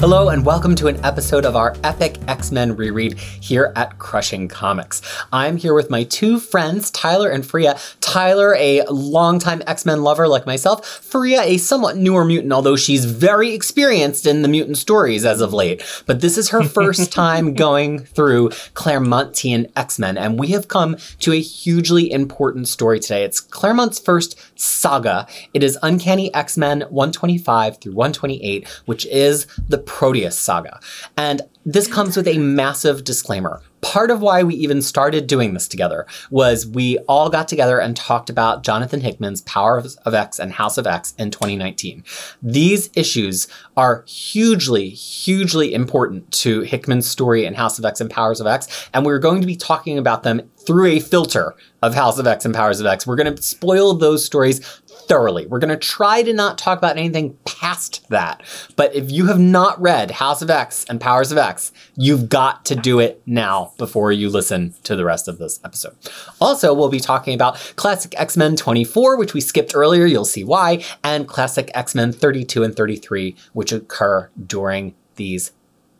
Hello, and welcome to an episode of our epic X Men reread here at Crushing Comics. I'm here with my two friends, Tyler and Freya. Tyler, a longtime X Men lover like myself, Freya, a somewhat newer mutant, although she's very experienced in the mutant stories as of late. But this is her first time going through Claremontian X Men, and we have come to a hugely important story today. It's Claremont's first saga. It is Uncanny X Men 125 through 128, which is the Proteus saga. And this comes with a massive disclaimer. Part of why we even started doing this together was we all got together and talked about Jonathan Hickman's Power of X and House of X in 2019. These issues are hugely, hugely important to Hickman's story in House of X and Powers of X, and we're going to be talking about them through a filter of House of X and Powers of X. We're going to spoil those stories thoroughly. We're going to try to not talk about anything past that. But if you have not read House of X and Powers of X, you've got to do it now before you listen to the rest of this episode. Also, we'll be talking about Classic X Men 24, which we skipped earlier, you'll see why, and Classic X Men 32 and 33, which occur during these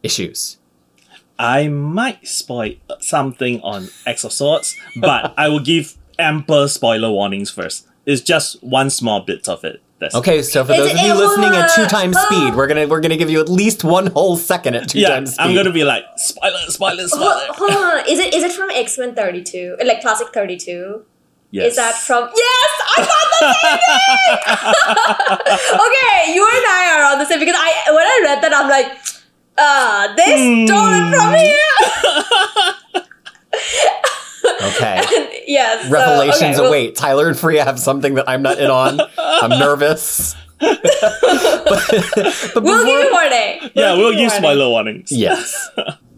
issues. I might spoil something on X of Swords, but I will give ample spoiler warnings first. It's just one small bit of it. That's okay, so for those of you listening at two times speed, we're gonna we're gonna give you at least one whole second at two yeah, times speed. I'm gonna be like spoiler, spoiler, spoiler. Hold, on, is it is it from X Men 32, like classic 32? Yes. Is that from? Yes, I thought the same thing. okay, you and I are on the same because I when I read that I'm like, ah, uh, they hmm. stole it from here. Okay. yes. Revelations so, okay, await. Tyler and Freya have something that I'm not in on. I'm nervous. but, but we'll give you warning. We'll yeah, we'll use give spoiler warnings. Yes.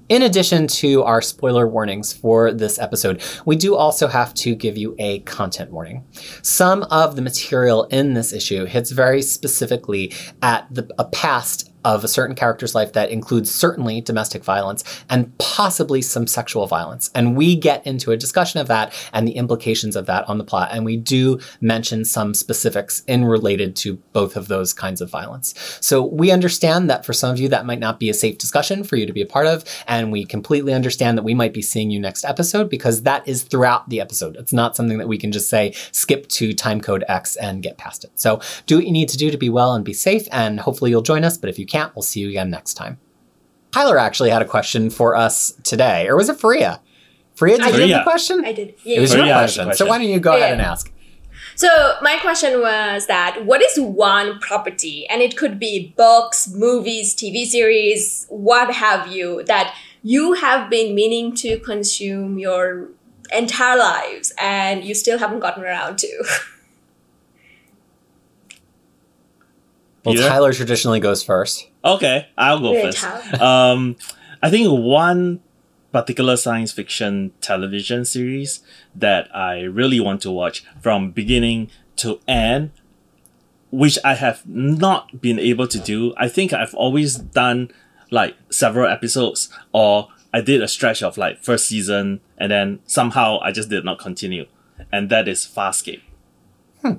In addition to our spoiler warnings for this episode, we do also have to give you a content warning. Some of the material in this issue hits very specifically at the, a past of a certain character's life that includes certainly domestic violence and possibly some sexual violence. And we get into a discussion of that and the implications of that on the plot. And we do mention some specifics in related to both of those kinds of violence. So we understand that for some of you, that might not be a safe discussion for you to be a part of. And we completely understand that we might be seeing you next episode because that is throughout the episode. It's not something that we can just say, skip to timecode X and get past it. So do what you need to do to be well and be safe. And hopefully you'll join us. But if you can't, we'll see you again next time. Tyler actually had a question for us today, or was it Freya? Freya, did you have a question? I did. Yeah, it was your question. question. So why don't you go yeah. ahead and ask? So my question was that what is one property, and it could be books, movies, TV series, what have you, that you have been meaning to consume your entire lives and you still haven't gotten around to? Well, Peter? Tyler traditionally goes first. Okay, I'll go first. Um, I think one particular science fiction television series that I really want to watch from beginning to end, which I have not been able to do. I think I've always done like several episodes, or I did a stretch of like first season, and then somehow I just did not continue, and that is Farscape. Hmm.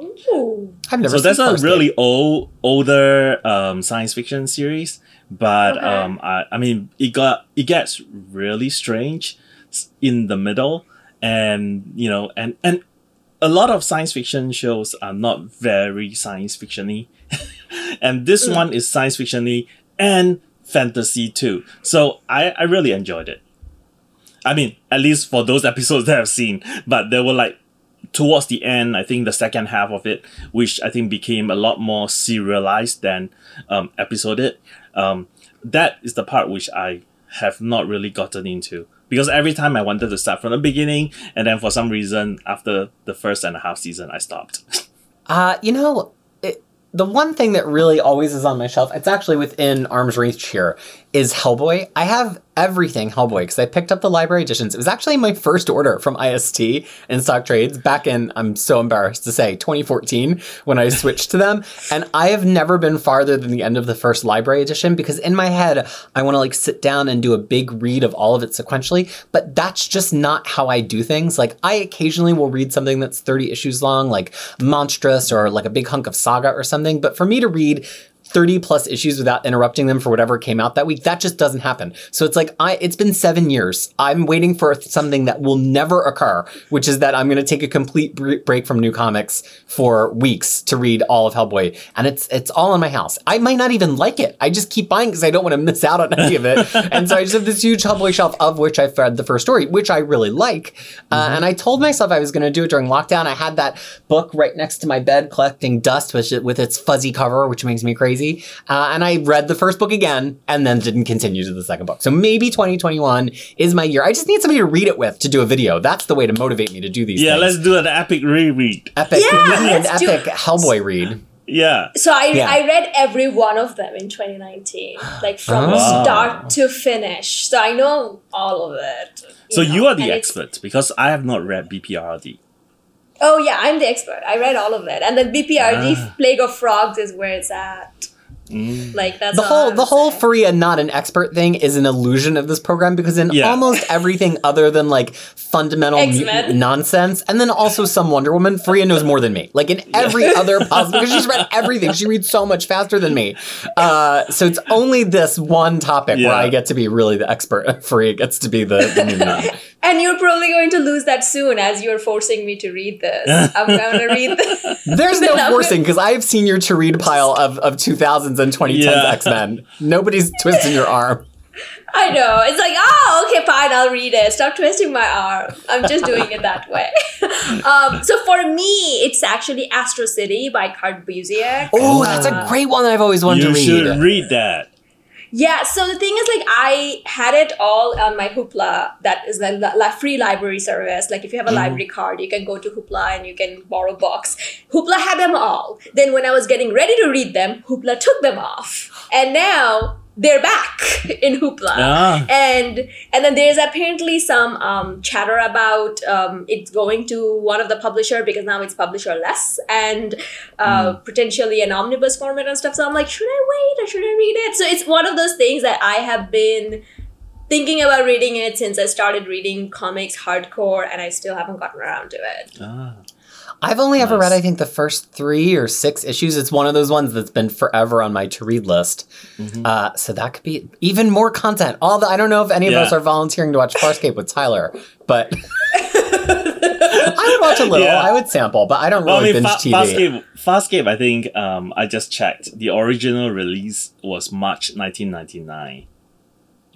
Ooh. I've never. So that's a really old, older um, science fiction series, but okay. um, I, I mean, it got it gets really strange in the middle, and you know, and and a lot of science fiction shows are not very science fictiony, and this mm. one is science fictiony and fantasy too. So I I really enjoyed it. I mean, at least for those episodes that I've seen, but there were like towards the end, I think the second half of it, which I think became a lot more serialized than um, episoded, um, that is the part which I have not really gotten into. Because every time I wanted to start from the beginning, and then for some reason, after the first and a half season, I stopped. uh, you know, it, the one thing that really always is on my shelf, it's actually within arm's reach here, is Hellboy. I have everything Hellboy because I picked up the library editions. It was actually my first order from IST in stock trades back in, I'm so embarrassed to say, 2014 when I switched to them. And I have never been farther than the end of the first library edition because in my head, I want to like sit down and do a big read of all of it sequentially. But that's just not how I do things. Like I occasionally will read something that's 30 issues long, like Monstress or like a big hunk of Saga or something. But for me to read 30 plus issues without interrupting them for whatever came out that week. That just doesn't happen. So it's like I it's been 7 years. I'm waiting for something that will never occur, which is that I'm going to take a complete break from new comics for weeks to read all of Hellboy and it's it's all in my house. I might not even like it. I just keep buying cuz I don't want to miss out on any of it. and so I just have this huge Hellboy shelf of which I've read the first story, which I really like. Uh, and I told myself I was going to do it during lockdown. I had that book right next to my bed collecting dust with, with its fuzzy cover, which makes me crazy. Uh, and I read the first book again and then didn't continue to the second book. So maybe 2021 is my year. I just need somebody to read it with to do a video. That's the way to motivate me to do these Yeah, things. let's do an epic reread. Epic, Yeah, maybe an let's do- epic Hellboy read. Yeah. So I, Yeah. I read every one of them in 2019, like from Oh. start to finish. So I know all of it. So know, you are the and expert because I have not read BPRD. Oh yeah, I'm the expert. I read all of it, and then BPRD Ah. Plague of Frogs is where it's at. Mm. Like that's the all whole I'm the whole saying. Faria not an expert thing is an illusion of this program because in Yeah. almost everything other than like fundamental X-Men. nonsense and then also some Wonder Woman, Faria knows more than me. Like in every other possible because she's read everything. She reads so much faster than me. Uh, so it's only this one topic where I get to be really the expert. Faria gets to be the, the new mutant. And you're probably going to lose that soon as you're forcing me to read this. I'm going to read this. There's no I'm forcing because I have seen your to read pile of, of 2000s and 2010s Yeah. X Men. Nobody's twisting your arm. I know. It's like, oh, okay, fine, I'll read it. Stop twisting my arm. I'm just doing it that way. um, so for me, it's actually Astro City by Kurt Busiek. Oh, that's a great one that I've always wanted You to read. should read that. Yeah, so the thing is, like, I had it all on my Hoopla, that is the li- free library service. Like, if you have a mm-hmm. library card, you can go to Hoopla and you can borrow books. Hoopla had them all. Then, when I was getting ready to read them, Hoopla took them off. And now they're back in Hoopla. Ah. And and then there's apparently some um, chatter about um, it going to one of the publisher because now it's publisher less and uh, potentially an omnibus format and stuff. So I'm like, should I wait or should I read it? So it's one of those things that I have been thinking about reading it since I started reading comics hardcore, and I still haven't gotten around to it. Ah. I've only ever read, I think, the first three or six issues. It's one of those ones that's been forever on my to read list. Uh, so that could be even more content. All the I don't know if any of us are volunteering to watch Farscape with Tyler, but I would watch a little. Yeah. I would sample, but I don't Well, I really mean, binge Fa- TV. Farscape, Farscape, I think um, I just checked. The original release was March 1999.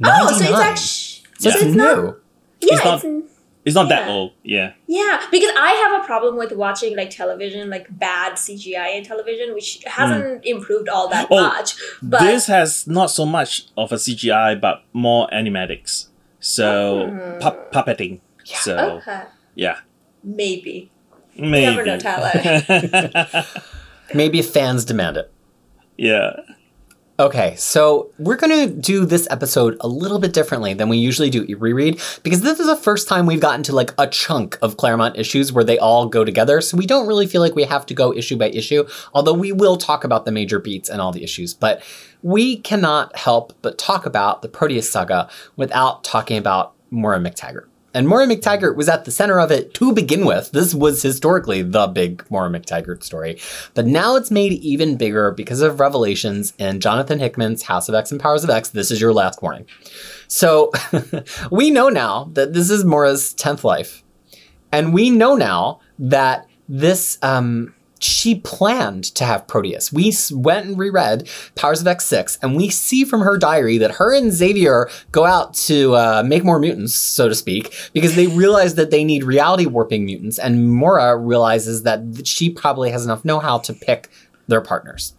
Oh, so it's actually So so it's it's new. not yeah, It's not- it's in- It's not that old, yeah. Yeah, because I have a problem with watching like television, like bad CGI in television, which hasn't improved all that Oh, much. But this has not so much of a CGI, but more animatics. So, Hmm. pu- puppeting. So, okay, yeah. maybe. Maybe. never know, Tyler. Maybe fans demand it. yeah. Okay, so we're going to do this episode a little bit differently than we usually do reread because this is the first time we've gotten to like a chunk of Claremont issues where they all go together. So we don't really feel like we have to go issue by issue, although we will talk about the major beats and all the issues. But we cannot help but talk about the Proteus saga without talking about Maura MacTaggert. And Maura MacTaggert was at the center of it to begin with. This was historically the big Maura MacTaggert story. But now it's made even bigger because of revelations in Jonathan Hickman's House of X and Powers of X. This is your last warning. So we know now that this is Maura's 10th life. And we know now that this, um, she planned to have Proteus. We went and reread Powers of X6, and we see from her diary that her and Xavier go out to uh, make more mutants, so to speak, because they realize that they need reality warping mutants, and Mora realizes that she probably has enough know how to pick their partners.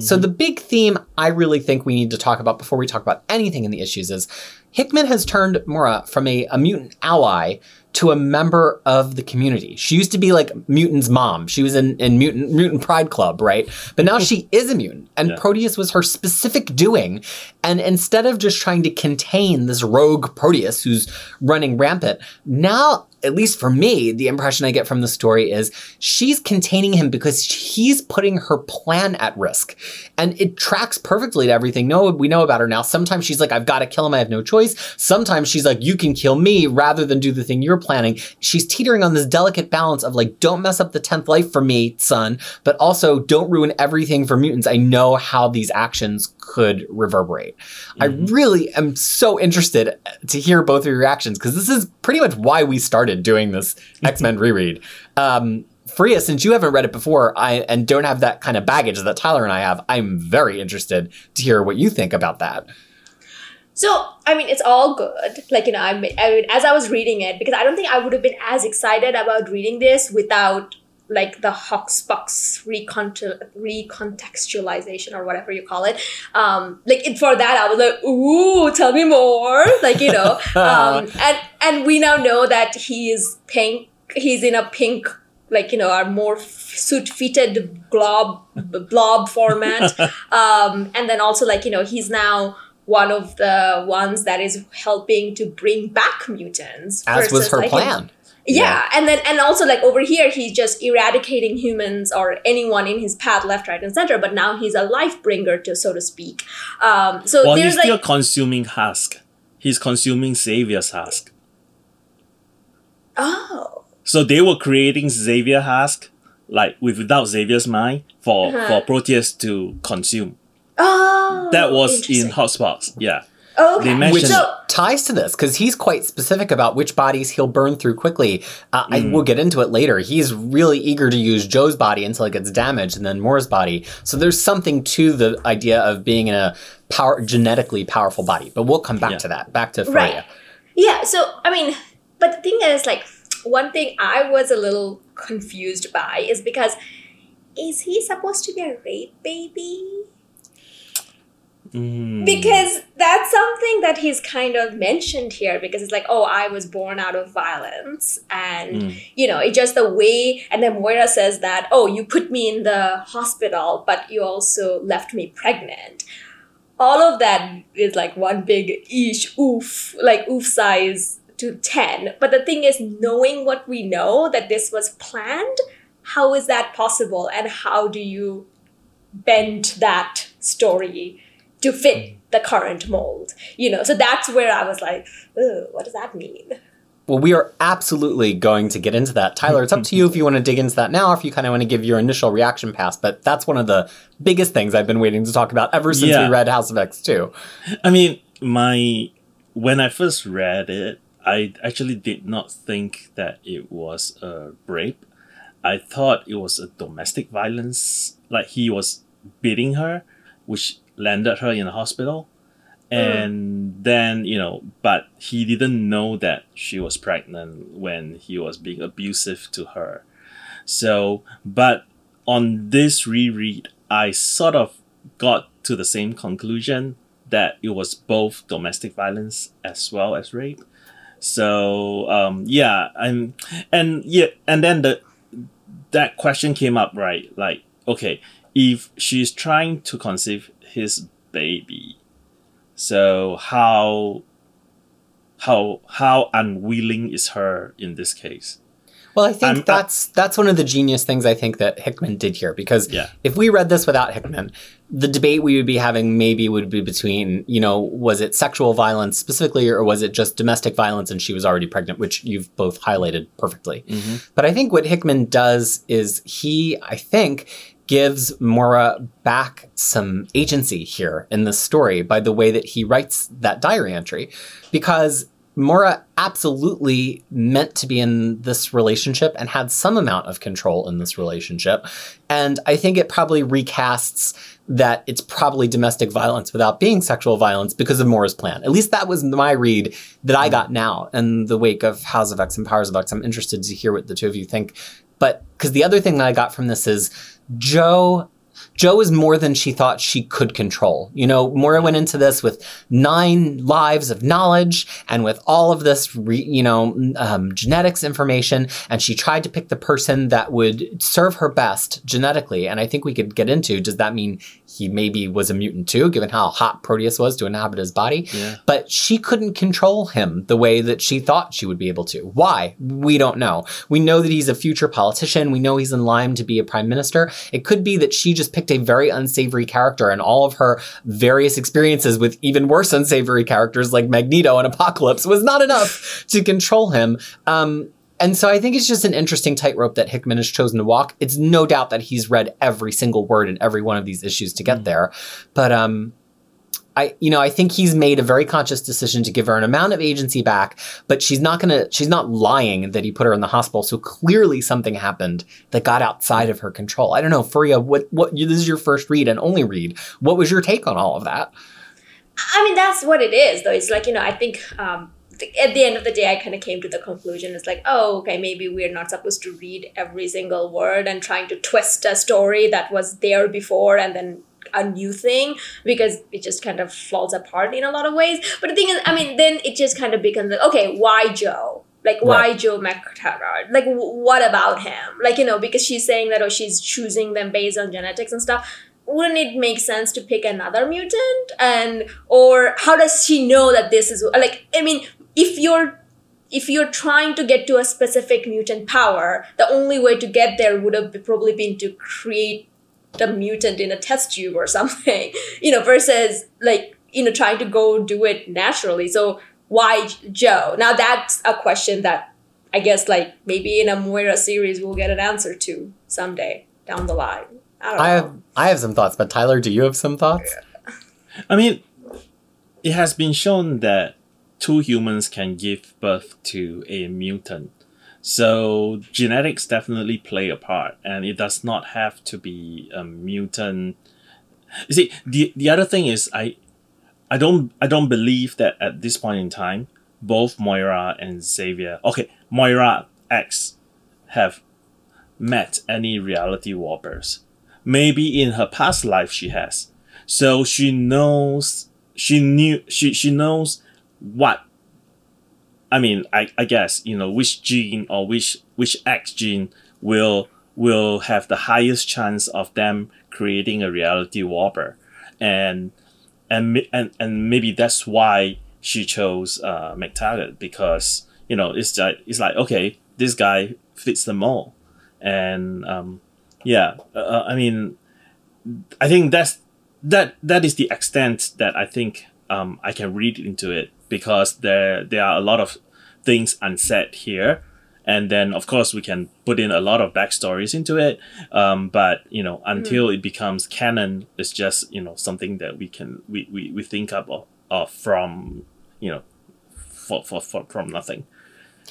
So the big theme I really think we need to talk about before we talk about anything in the issues is Hickman has turned Mora from a, a mutant ally to a member of the community. She used to be like Mutant's mom. She was in, in Mutant Mutant Pride Club, right? But now she is a mutant, and Yeah. Proteus was her specific doing. And instead of just trying to contain this rogue Proteus who's running rampant, now at least for me, the impression I get from the story is she's containing him because he's putting her plan at risk. And it tracks perfectly to everything no, we know about her now. Sometimes she's like, I've got to kill him, I have no choice. Sometimes she's like, you can kill me rather than do the thing you're planning. She's teetering on this delicate balance of like, don't mess up the 10th life for me, son, but also don't ruin everything for mutants. I know how these actions could reverberate. Mm-hmm. I really am so interested to hear both of your reactions because this is pretty much why we started doing this X Men reread. Um, Freya, since you haven't read it before I, and don't have that kind of baggage that Tyler and I have, I'm very interested to hear what you think about that. So, I mean, it's all good. Like, you know, I mean, I mean, as I was reading it, because I don't think I would have been as excited about reading this without like the HoXPoX recontextualization or whatever you call it. Um, like it, for that, I was like, ooh, tell me more. Like you know, um, and and we now know that he is pink. He's in a pink, like you know, our more suit-fitted glob blob format, um, and then also like you know, he's now one of the ones that is helping to bring back mutants. As was her like, plan yeah. yeah. and then and also like over here he's just eradicating humans or anyone in his path left right and center but now he's a life bringer to so to speak um so well, he's like, still consuming husk he's consuming xavier's husk oh so they were creating xavier husk like with, without xavier's mind for uh-huh. for proteus to consume oh that was in HoXPoX. yeah Oh, okay. Which so, ties to this because he's quite specific about which bodies he'll burn through quickly. Uh, mm. I will get into it later. He's really eager to use Joe's body until it gets damaged, and then Moore's body. So there's something to the idea of being in a power genetically powerful body. But we'll come back yeah. to that. Back to Freya. Right. Yeah. So I mean, but the thing is, like, one thing I was a little confused by is because is he supposed to be a rape baby? Mm. Because that's something that he's kind of mentioned here because it's like, oh, I was born out of violence. And, mm. you know, it's just the way. And then Moira says that, oh, you put me in the hospital, but you also left me pregnant. All of that is like one big ish oof, like oof size to 10. But the thing is, knowing what we know that this was planned, how is that possible? And how do you bend that story? To fit the current mold you know so that's where i was like what does that mean well, we are absolutely going to get into that. Tyler, it's up to you if you want to dig into that now or if you kind of want to give your initial reaction pass. But that's one of the biggest things I've been waiting to talk about ever since yeah. we read House of X 2. I mean, my when I first read it, I actually did not think that it was a rape. I thought it was a domestic violence, like he was beating her, which landed her in the hospital. And mm. then you know but he didn't know that she was pregnant when he was being abusive to her. So but on this reread i sort of got to the same conclusion that it was both domestic violence as well as rape. So um yeah and and yeah and then the that question came up right? Like okay if she's trying to conceive his baby. So how how how unwilling is her in this case? Well, I think I'm, that's that's one of the genius things I think that Hickman did here because yeah. if we read this without Hickman, the debate we would be having maybe would be between, you know, was it sexual violence specifically or was it just domestic violence and she was already pregnant, which you've both highlighted perfectly. Mm-hmm. But I think what Hickman does is he, I think, gives Mora back some agency here in the story by the way that he writes that diary entry. Because Mora absolutely meant to be in this relationship and had some amount of control in this relationship. And I think it probably recasts that it's probably domestic violence without being sexual violence because of Mora's plan. At least that was my read that I got now in the wake of House of X and Powers of X. I'm interested to hear what the two of you think. But because the other thing that I got from this is Joe Jo is more than she thought she could control. You know, Moira went into this with nine lives of knowledge and with all of this, re, you know, um, genetics information, and she tried to pick the person that would serve her best genetically. And I think we could get into does that mean he maybe was a mutant too, given how hot Proteus was to inhabit his body? Yeah. But she couldn't control him the way that she thought she would be able to. Why? We don't know. We know that he's a future politician. We know he's in line to be a prime minister. It could be that she just picked a very unsavory character and all of her various experiences with even worse unsavory characters like Magneto and Apocalypse was not enough to control him. Um, and so I think it's just an interesting tightrope that Hickman has chosen to walk. It's no doubt that he's read every single word in every one of these issues to get there. But um I you know, I think he's made a very conscious decision to give her an amount of agency back, but she's not to she's not lying that he put her in the hospital. So clearly something happened that got outside of her control. I don't know, Faria, what what this is your first read and only read. What was your take on all of that? I mean, that's what it is, though. It's like, you know, I think um, at the end of the day, I kind of came to the conclusion it's like, oh, okay, maybe we're not supposed to read every single word and trying to twist a story that was there before and then a new thing because it just kind of falls apart in a lot of ways. But the thing is, I mean, then it just kind of becomes like, okay, why Joe? Like, why Joe MacTaggert? Like, w- what about him? Like, you know, because she's saying that, oh, she's choosing them based on genetics and stuff wouldn't it make sense to pick another mutant and or how does she know that this is like i mean if you're if you're trying to get to a specific mutant power the only way to get there would have probably been to create the mutant in a test tube or something you know versus like you know trying to go do it naturally so why Joe? now that's a question that i guess like maybe in a moira series we'll get an answer to someday down the line I don't I know. have I have some thoughts, but Tyler, do you have some thoughts? I mean, it has been shown that two humans can give birth to a mutant. So genetics definitely play a part, and it does not have to be a mutant. You see, the the other thing is I, I don't I don't believe that at this point in time, both Moira and Xavier, okay, Moira X, have met any reality warpers. Maybe in her past life she has. So she knows she knew she she knows what I mean, I, I guess, you know, which gene or which which X gene will will have the highest chance of them creating a reality warper. And and and, and maybe that's why she chose uh MacTaggert because, you know, it's like it's like, okay, this guy fits them all. And um yeah, uh, I mean I think that's that that is the extent that I think um, I can read into it because there there are a lot of things unsaid here, and then of course we can put in a lot of backstories into it. Um, but you know, until it becomes canon, it's just you know something that we can we, we, we think up of, of from you know for, for, for from nothing.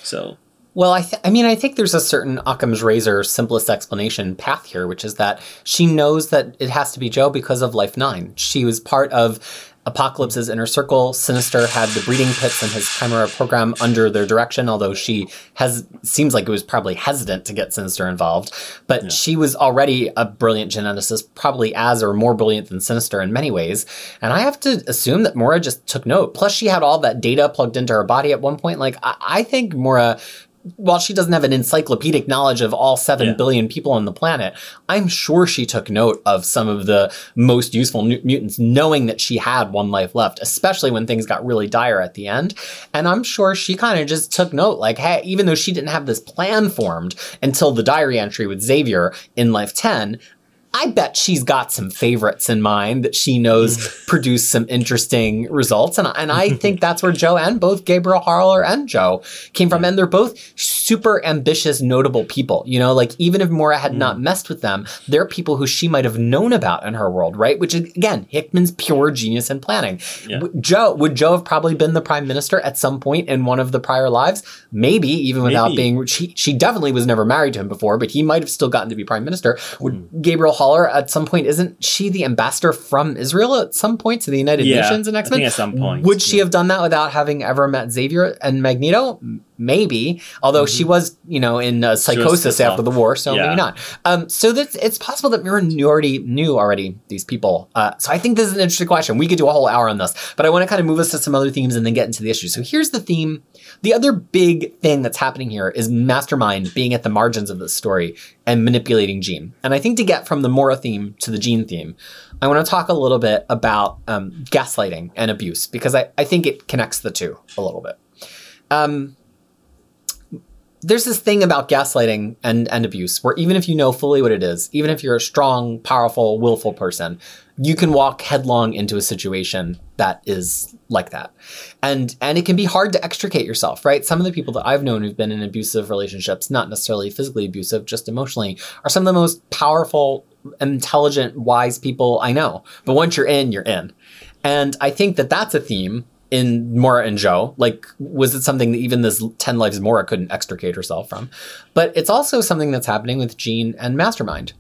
So Well, I, th- I mean, I think there's a certain Occam's razor simplest explanation path here, which is that she knows that it has to be Joe because of Life Nine. She was part of Apocalypse's inner circle. Sinister had the breeding pits and his Chimera program under their direction, although she has seems like it was probably hesitant to get Sinister involved. But she was already a brilliant geneticist, probably as or more brilliant than Sinister in many ways. And I have to assume that Mora just took note. Plus, she had all that data plugged into her body at one point. Like, I, I think Mora while she doesn't have an encyclopedic knowledge of all seven Yeah. billion people on the planet, I'm sure she took note of some of the most useful mu- mutants, knowing that she had one life left, especially when things got really dire at the end. And I'm sure she kind of just took note, like, hey, even though she didn't have this plan formed until the diary entry with Xavier in Life 10, I bet she's got some favorites in mind that she knows produce some interesting results. And, and I think that's where Joe and both Gabrielle Haller and Joe came from. And they're both super ambitious, notable people. You know, like even if Mora had not mm. messed with them, they're people who she might have known about in her world, right? Which is, again, Hickman's pure genius in planning. Yeah. Joe, would Joe have probably been the prime minister at some point in one of the prior lives? Maybe, even without Maybe. being, she, she definitely was never married to him before, but he might have still gotten to be prime minister. Would hmm. Gabrielle At some point, isn't she the ambassador from Israel at some point to the United Yeah, Nations in X Men? at some point, Would she yeah. have done that without having ever met Xavier and Magneto? Maybe. Although she was, you know, in uh, psychosis after the war, so Yeah. maybe not. Um, so that's it's possible that Mira knew already knew already these people. Uh, so I think this is an interesting question. We could do a whole hour on this, but I want to kind of move us to some other themes and then get into the issue. So here's the theme. The other big thing that's happening here is Mastermind being at the margins of this story and manipulating Jean. And I think to get from the Mora theme to the Jean theme, I want to talk a little bit about um, gaslighting and abuse because I, I think it connects the two a little bit. Um, there's this thing about gaslighting and, and abuse where even if you know fully what it is, even if you're a strong, powerful, willful person, you can walk headlong into a situation that is like that. And and it can be hard to extricate yourself, right? Some of the people that I've known who've been in abusive relationships, not necessarily physically abusive, just emotionally, are some of the most powerful, intelligent, wise people I know. But once you're in, you're in. And I think that that's a theme in Mora and Joe. Like, was it something that even this 10 Lives Mora couldn't extricate herself from? But it's also something that's happening with Jean and Mastermind.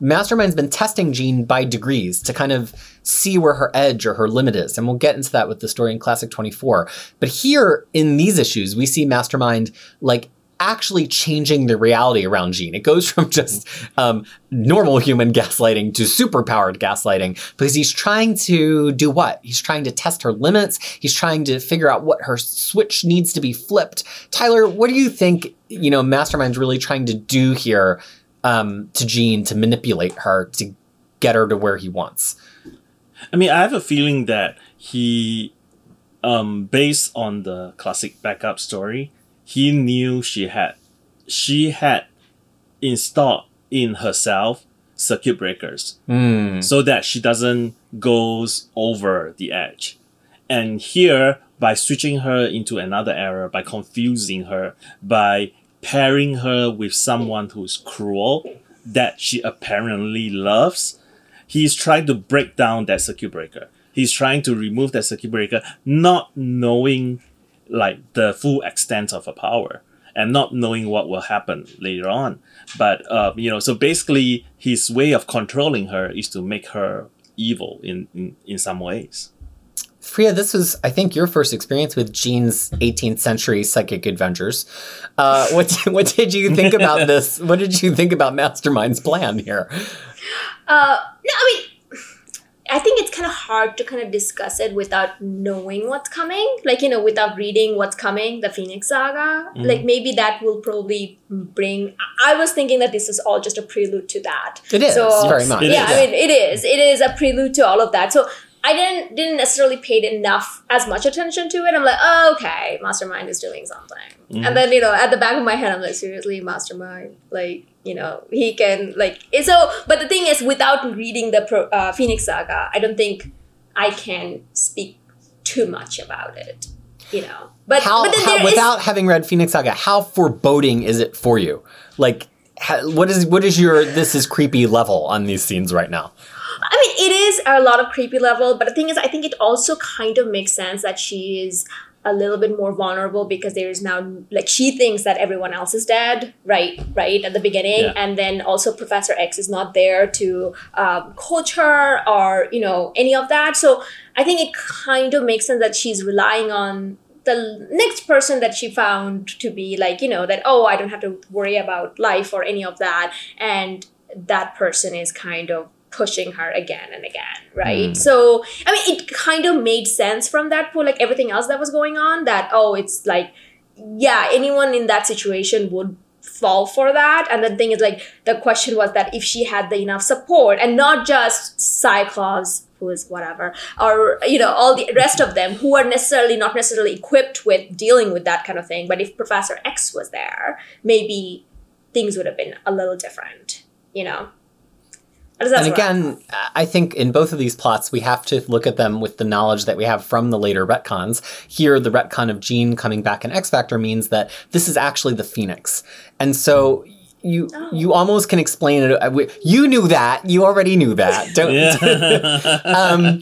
Mastermind's been testing Jean by degrees to kind of see where her edge or her limit is. And we'll get into that with the story in Classic 24. But here in these issues, we see Mastermind like actually changing the reality around Jean. It goes from just um, normal human gaslighting to superpowered gaslighting because he's trying to do what? He's trying to test her limits. He's trying to figure out what her switch needs to be flipped. Tyler, what do you think, you know, Mastermind's really trying to do here um, to Jean to manipulate her to get her to where he wants? I mean, I have a feeling that he, um, based on the classic backup story, he knew she had, she had installed in herself circuit breakers Hmm. so that she doesn't goes over the edge. And here, by switching her into another era, by confusing her, by pairing her with someone who's cruel that she apparently loves, he's trying to break down that circuit breaker. He's trying to remove that circuit breaker, not knowing like the full extent of her power and not knowing what will happen later on. But uh, you know, so basically, his way of controlling her is to make her evil in in, in some ways. Freya, this was, I think, your first experience with Jean's 18th century psychic adventures. Uh, what what did you think about this? What did you think about Mastermind's plan here? Uh, no, I mean, I think it's kind of hard to kind of discuss it without knowing what's coming. Like, you know, without reading what's coming, the Phoenix Saga. Mhm. Like, maybe that will probably bring. I was thinking that this is all just a prelude to that. It is So- very much. Yeah. I mean, it is. It is a prelude to all of that. So I didn't didn't necessarily paid enough as much attention to it. I'm like, oh, okay, Mastermind is doing something. Mhm. And then you know, at the back of my head, I'm like, seriously, Mastermind, like you know, he can like. So, but the thing is, without reading the Pro, uh, Phoenix Saga, I don't think I can speak too much about it. You know, but How, but then how there is- without having read Phoenix Saga, how foreboding is it for you? Like, ha, what is what is your this is creepy level on these scenes right now? I mean, it is a lot of creepy level, but the thing is, I think it also kind of makes sense that she is a little bit more vulnerable because there is now like she thinks that everyone else is dead, right? Right at the beginning, Yeah. and then also Professor X is not there to um, coach her or you know any of that. So I think it kind of makes sense that she's relying on the next person that she found to be like you know that oh I don't have to worry about life or any of that, and that person is kind of pushing her again and again, right? Mm. So, I mean, it kind of made sense from that point, like everything else that was going on, that, oh, it's like, yeah, anyone in that situation would fall for that. And the thing is, like, the question was that if she had the enough support and not just Cyclops, who is whatever, or, you know, all the rest of them who are necessarily not necessarily equipped with dealing with that kind of thing. But if Professor X was there, maybe things would have been a little different, you know? How does that and again, I think in both of these plots, we have to look at them with the knowledge that we have from the later retcons. Here, the retcon of Jean coming back in X Factor means that this is actually the Phoenix. And so you Oh. you almost can explain it. uh, You knew that. You already knew that. Don't, um,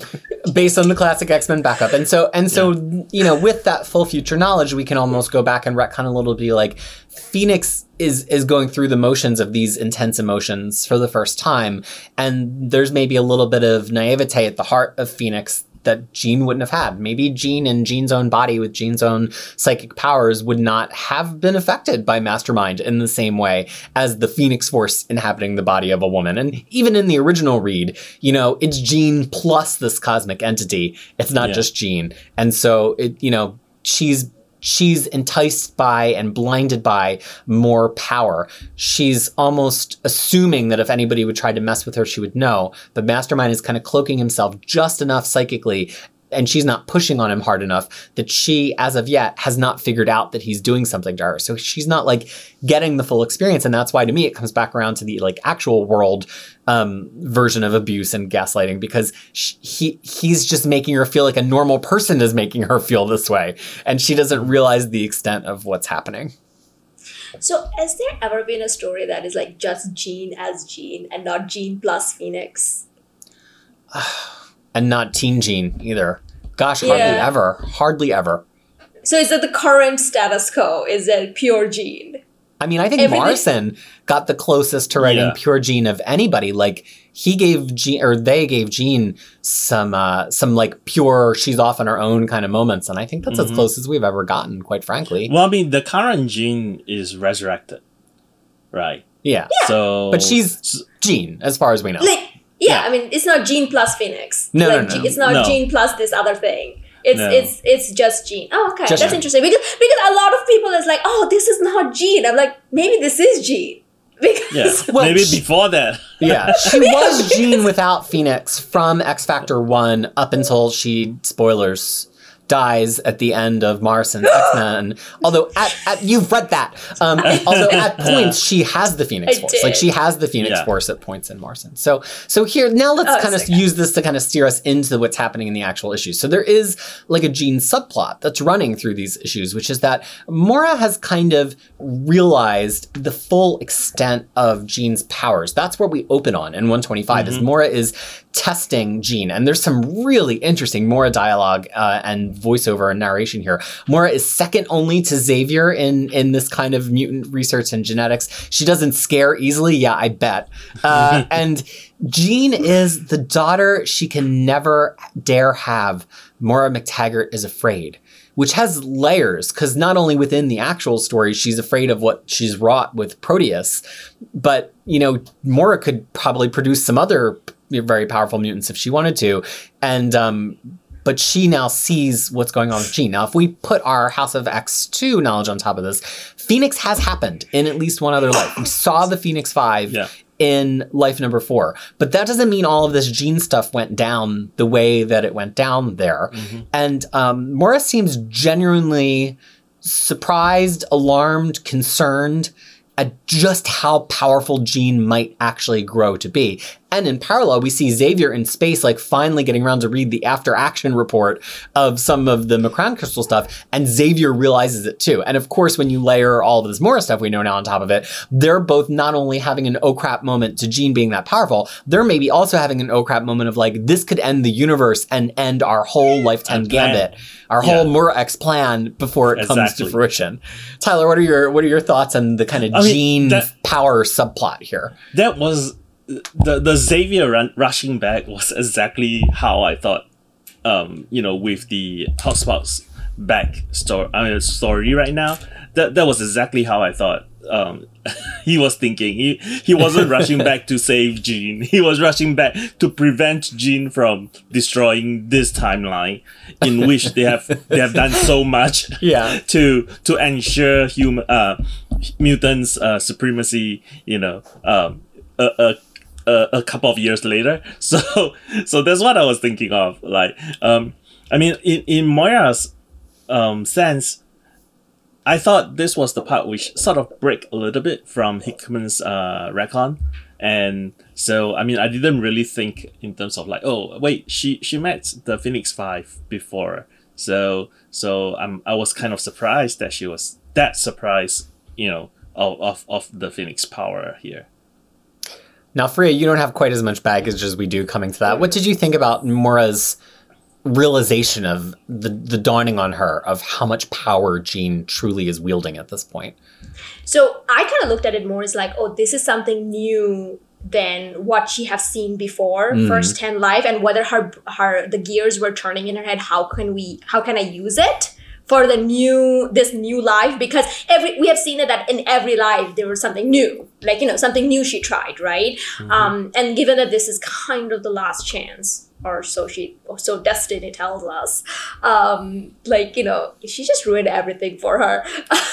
based on the classic X Men backup, and so and so you know, with that full future knowledge, we can almost go back and retcon a little, be like, Phoenix is is going through the motions of these intense emotions for the first time, and there's maybe a little bit of naivete at the heart of Phoenix that Jean wouldn't have had. Maybe Jean in Jean's own body with Jean's own psychic powers would not have been affected by Mastermind in the same way as the Phoenix Force inhabiting the body of a woman. And even in the original read, you know, it's Jean plus this cosmic entity. It's not Yeah. just Jean. And so it, you know, she's she's enticed by and blinded by more power. She's almost assuming that if anybody would try to mess with her, she would know. But Mastermind is kind of cloaking himself just enough psychically. And she's not pushing on him hard enough that she, as of yet, has not figured out that he's doing something to her. So she's not like getting the full experience. And that's why to me, it comes back around to the like actual world um, version of abuse and gaslighting because sh he he's just making her feel like a normal person is making her feel this way, and she doesn't realize the extent of what's happening. So, has there ever been a story that is like just Jean as Jean and not Jean plus Phoenix? And not Teen Jean either. Gosh, hardly Yeah. ever, hardly ever. So, is it the current status quo? Is it pure Jean? I mean, I think Everything- Morrison got the closest to writing Yeah. pure Jean of anybody. Like he gave Jean, or they gave Jean some, uh, some like pure she's off on her own kind of moments, and I think that's as Mhm. close as we've ever gotten, quite frankly. Well, I mean, the current Jean is resurrected, right? Yeah, So, but she's s- Jean, as far as we know. Like, yeah, Yeah. I mean, it's not Jean plus Phoenix. No, like, no, no. It's not No. Jean plus this other thing. It's No. it's it's just Jean. Oh, okay, Just that's Jean. interesting because because a lot of people is like, oh, this is not Jean. I'm like, maybe this is Jean. because yeah, Well, maybe she- before that. Yeah, she was Jean without Phoenix from X Factor 1 up until she, spoilers, dies at the end of Morrison's X Men. Although, at, at, you've read that. Um, although, at points, she has the Phoenix I Force. did. Like, she has the Phoenix Yeah. Force at points in Morrison. So, so here, now let's Oh, kind of use this to kind of steer us into what's happening in the actual issues. So, there is like a Jean subplot that's running through these issues, which is that Mora has kind of realized the full extent of Jean's powers. That's where we open on in 125 is Mora is testing Jean. And there's some really interesting Mora dialogue uh, and voiceover and narration here. Mora is second only to Xavier in, in this kind of mutant research and genetics. She doesn't scare easily. Yeah, I bet. Uh, and Jean is the daughter she can never dare have. Mora MacTaggert is afraid which has layers because not only within the actual story she's afraid of what she's wrought with Proteus, but you know Mora could probably produce some other very powerful mutants if she wanted to, and um, but she now sees what's going on with Jean. Now, if we put our House of X two knowledge on top of this, Phoenix has happened in at least one other life. We saw the Phoenix Five Yeah. in life number four. But that doesn't mean all of this Jean stuff went down the way that it went down there. And um, Morris seems genuinely surprised, alarmed, concerned at just how powerful Jean might actually grow to be. And in parallel, we see Xavier in space, like finally getting around to read the after action report of some of the M'Kraan crystal stuff, and Xavier realizes it too. And of course, when you layer all of this Mora stuff we know now on top of it, they're both not only having an oh crap moment to Jean being that powerful, they're maybe also having an oh crap moment of like, this could end the universe and end our whole lifetime gambit, our Yeah. whole Mora X plan before it comes to fruition. Tyler, what are your what are your thoughts on the kind of I mean, Jean that- power subplot here? that was the the Xavier run, rushing back was exactly how I thought. Um, you know, with the HoXPoX back story, I mean, story right now, that that was exactly how I thought. Um, he was thinking. He he wasn't rushing back to save Jean. He was rushing back to prevent Jean from destroying this timeline, in which they have they have done so much Yeah. to to ensure human uh mutants uh supremacy you know um a, a a, a couple of years later. So so that's what i was thinking of like um i mean in in moira's um sense i thought this was the part which sort of break a little bit from hickman's uh retcon. And so i mean i didn't really think in terms of like oh wait she she met the phoenix five before. So so I'm I was kind of surprised that she was that surprised, you know, of of, of the Phoenix power here. Now, Freya, you don't have quite as much baggage as we do coming to that. What did you think about Mora's realization of the, the dawning on her of how much power Jean truly is wielding at this point? So I kind of looked at it more as like, oh, this is something new than what she has seen before Mm. firsthand life and whether her her the gears were turning in her head how can we how can i use it for the new this new life because every we have seen it that in every life there was something new. Like you know something new she tried right? Um and given that this is kind of the last chance or so she or so destiny tells us um like you know she just ruined everything for her.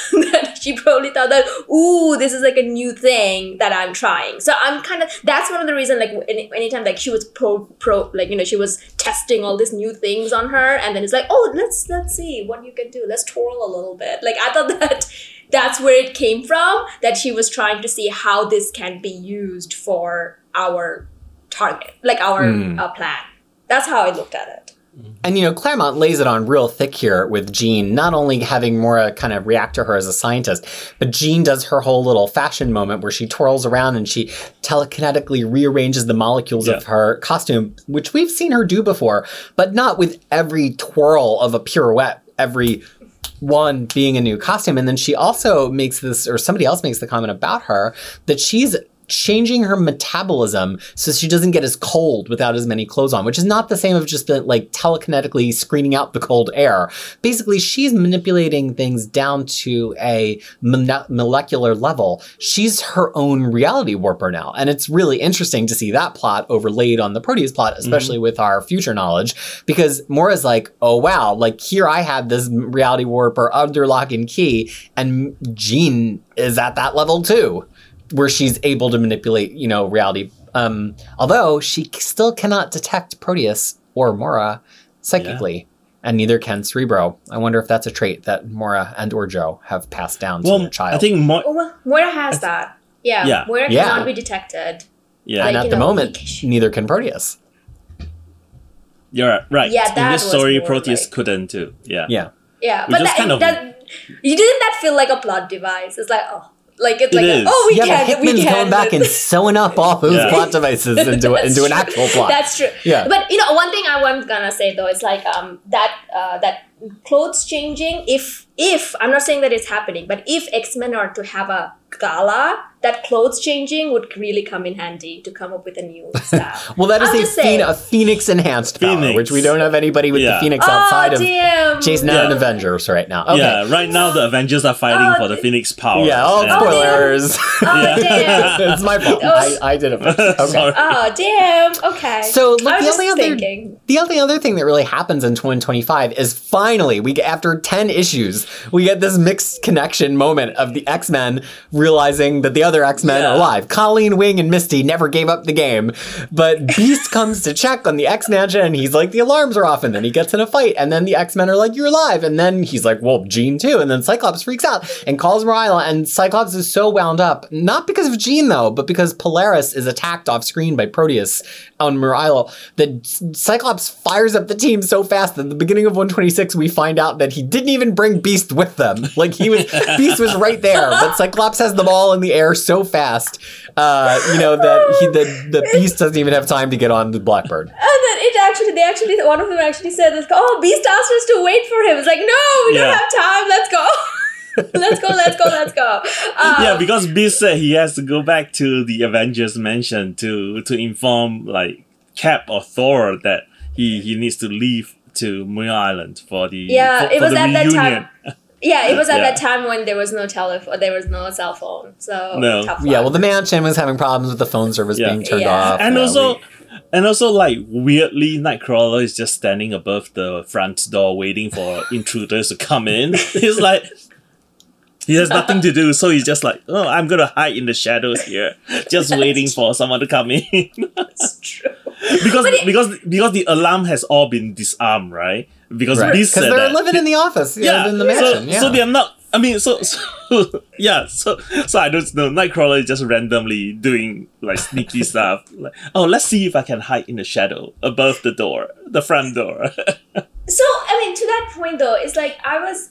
She probably thought that ooh this is like a new thing that i'm trying. So i'm kind of that's one of the reasons like any, anytime like she was pro pro like you know she was testing all these new things on her and then it's like oh let's let's see what you can do. Let's twirl a little bit. Like i thought that that's where it came from that she was trying to see how this can be used for our target like our Mm. uh, plan that's how i looked at it And you know, Claremont lays it on real thick here with Jean, not only having Mora kind of react to her as a scientist, but Jean does her whole little fashion moment where she twirls around and she telekinetically rearranges the molecules of her costume, which we've seen her do before, but not with every twirl of a pirouette, every one being a new costume. And then she also makes this, or somebody else makes the comment about her, that she's changing her metabolism so she doesn't get as cold without as many clothes on, which is not the same of just the, like telekinetically screening out the cold air. Basically, she's manipulating things down to a molecular level. She's her own reality warper now. And it's really interesting to see that plot overlaid on the Proteus plot, mm-hmm. especially with our future knowledge, because Moira's like, oh wow, like here I have this reality warper under lock and key, and Jean is at that level too where she's able to manipulate, you know, reality. Um, although she still cannot detect Proteus or Moira psychically, and neither can Cerebro. I wonder if that's a trait that Moira and or Joe have passed down to Well, their child. I think more. oh well moira has that yeah, Yeah. moira Yeah. cannot be detected Yeah, and at the know, moment, he- neither can Proteus. you're right. right. Yeah, In this story, Proteus like- couldn't too. Yeah. Yeah. Yeah, Which but is that, kind of- that you didn't that feel like a plot device? It's like oh, like it's It like a, oh we yeah, can but we Hickman's can going back and sewing up all those Yeah. plot devices into, That's into an actual plot. That's true. Yeah. But you know, one thing I was gonna say though is like um that uh, that clothes changing. If if I'm not saying that it's happening, but if X Men are to have a gala, that clothes changing would really come in handy to come up with a new style. well, that is I'm a, just phen- a Phoenix enhanced power, which we don't have anybody with the Phoenix oh, outside oh of damn! Jason Yeah. Aaron Avengers right now. Okay. Yeah, right now the oh. Avengers are fighting Oh, for the Phoenix power. Yeah, oh, and- spoilers. Oh Yeah. Oh, damn! it's my fault. Oh, I, I did it first. Okay. Sorry. Oh damn! Okay. So, look, the only other- The only other thing that really happens in 2025 is finally we after 10 issues, we get this mixed connection moment of the X-Men realizing that the other X-Men Yeah. are alive. Colleen, Wing, and Misty never gave up the game. But Beast comes to check on the X-Mansion and he's like, the alarms are off, and then he gets in a fight, and then the X-Men are like, You're alive. And then he's like, Well, Jean too. And then Cyclops freaks out and calls Marila, and Cyclops is so wound up, not because of Jean though, but because Polaris is attacked off screen by Proteus on Marila, that Cyclops fires up the team so fast that the beginning of 126 we find out that he didn't even bring Beast with them. Like he was Beast was right there, but Cyclops has them all in the air so fast, uh, you know, that he the, the Beast doesn't even have time to get on the Blackbird. And then it actually, they actually, one of them actually said, this, "Oh, Beast asked us to wait for him." It's like, no, we Yeah. don't have time. Let's go. let's go. Let's go. Let's go. Um, yeah, because Beast said he has to go back to the Avengers mansion to to inform like Cap or Thor that he he needs to leave to Moon Island for the Yeah, for, it was the at that reunion. time. yeah, it was at Yeah. that time when there was no telephone, there was no cell phone. So No. tough Yeah, well, the mansion was having problems with the phone service Yeah. being turned Yeah. off. and also we- and also like weirdly nightcrawler is just standing above the front door waiting for intruders to come in he's like he has nothing to do so he's just like oh i'm gonna hide in the shadows here just waiting for someone to come in That's true. because But it- because because the alarm has all been disarmed right because Right. Beast Because said they're that. living in the office, yeah, yeah, in the mansion. so, yeah. so they're not. I mean, so, so yeah, so so I don't know. Nightcrawler is just randomly doing like sneaky stuff. Like, oh, let's see if I can hide in the shadow above the door, the front door. So I mean, to that point though, it's like I was.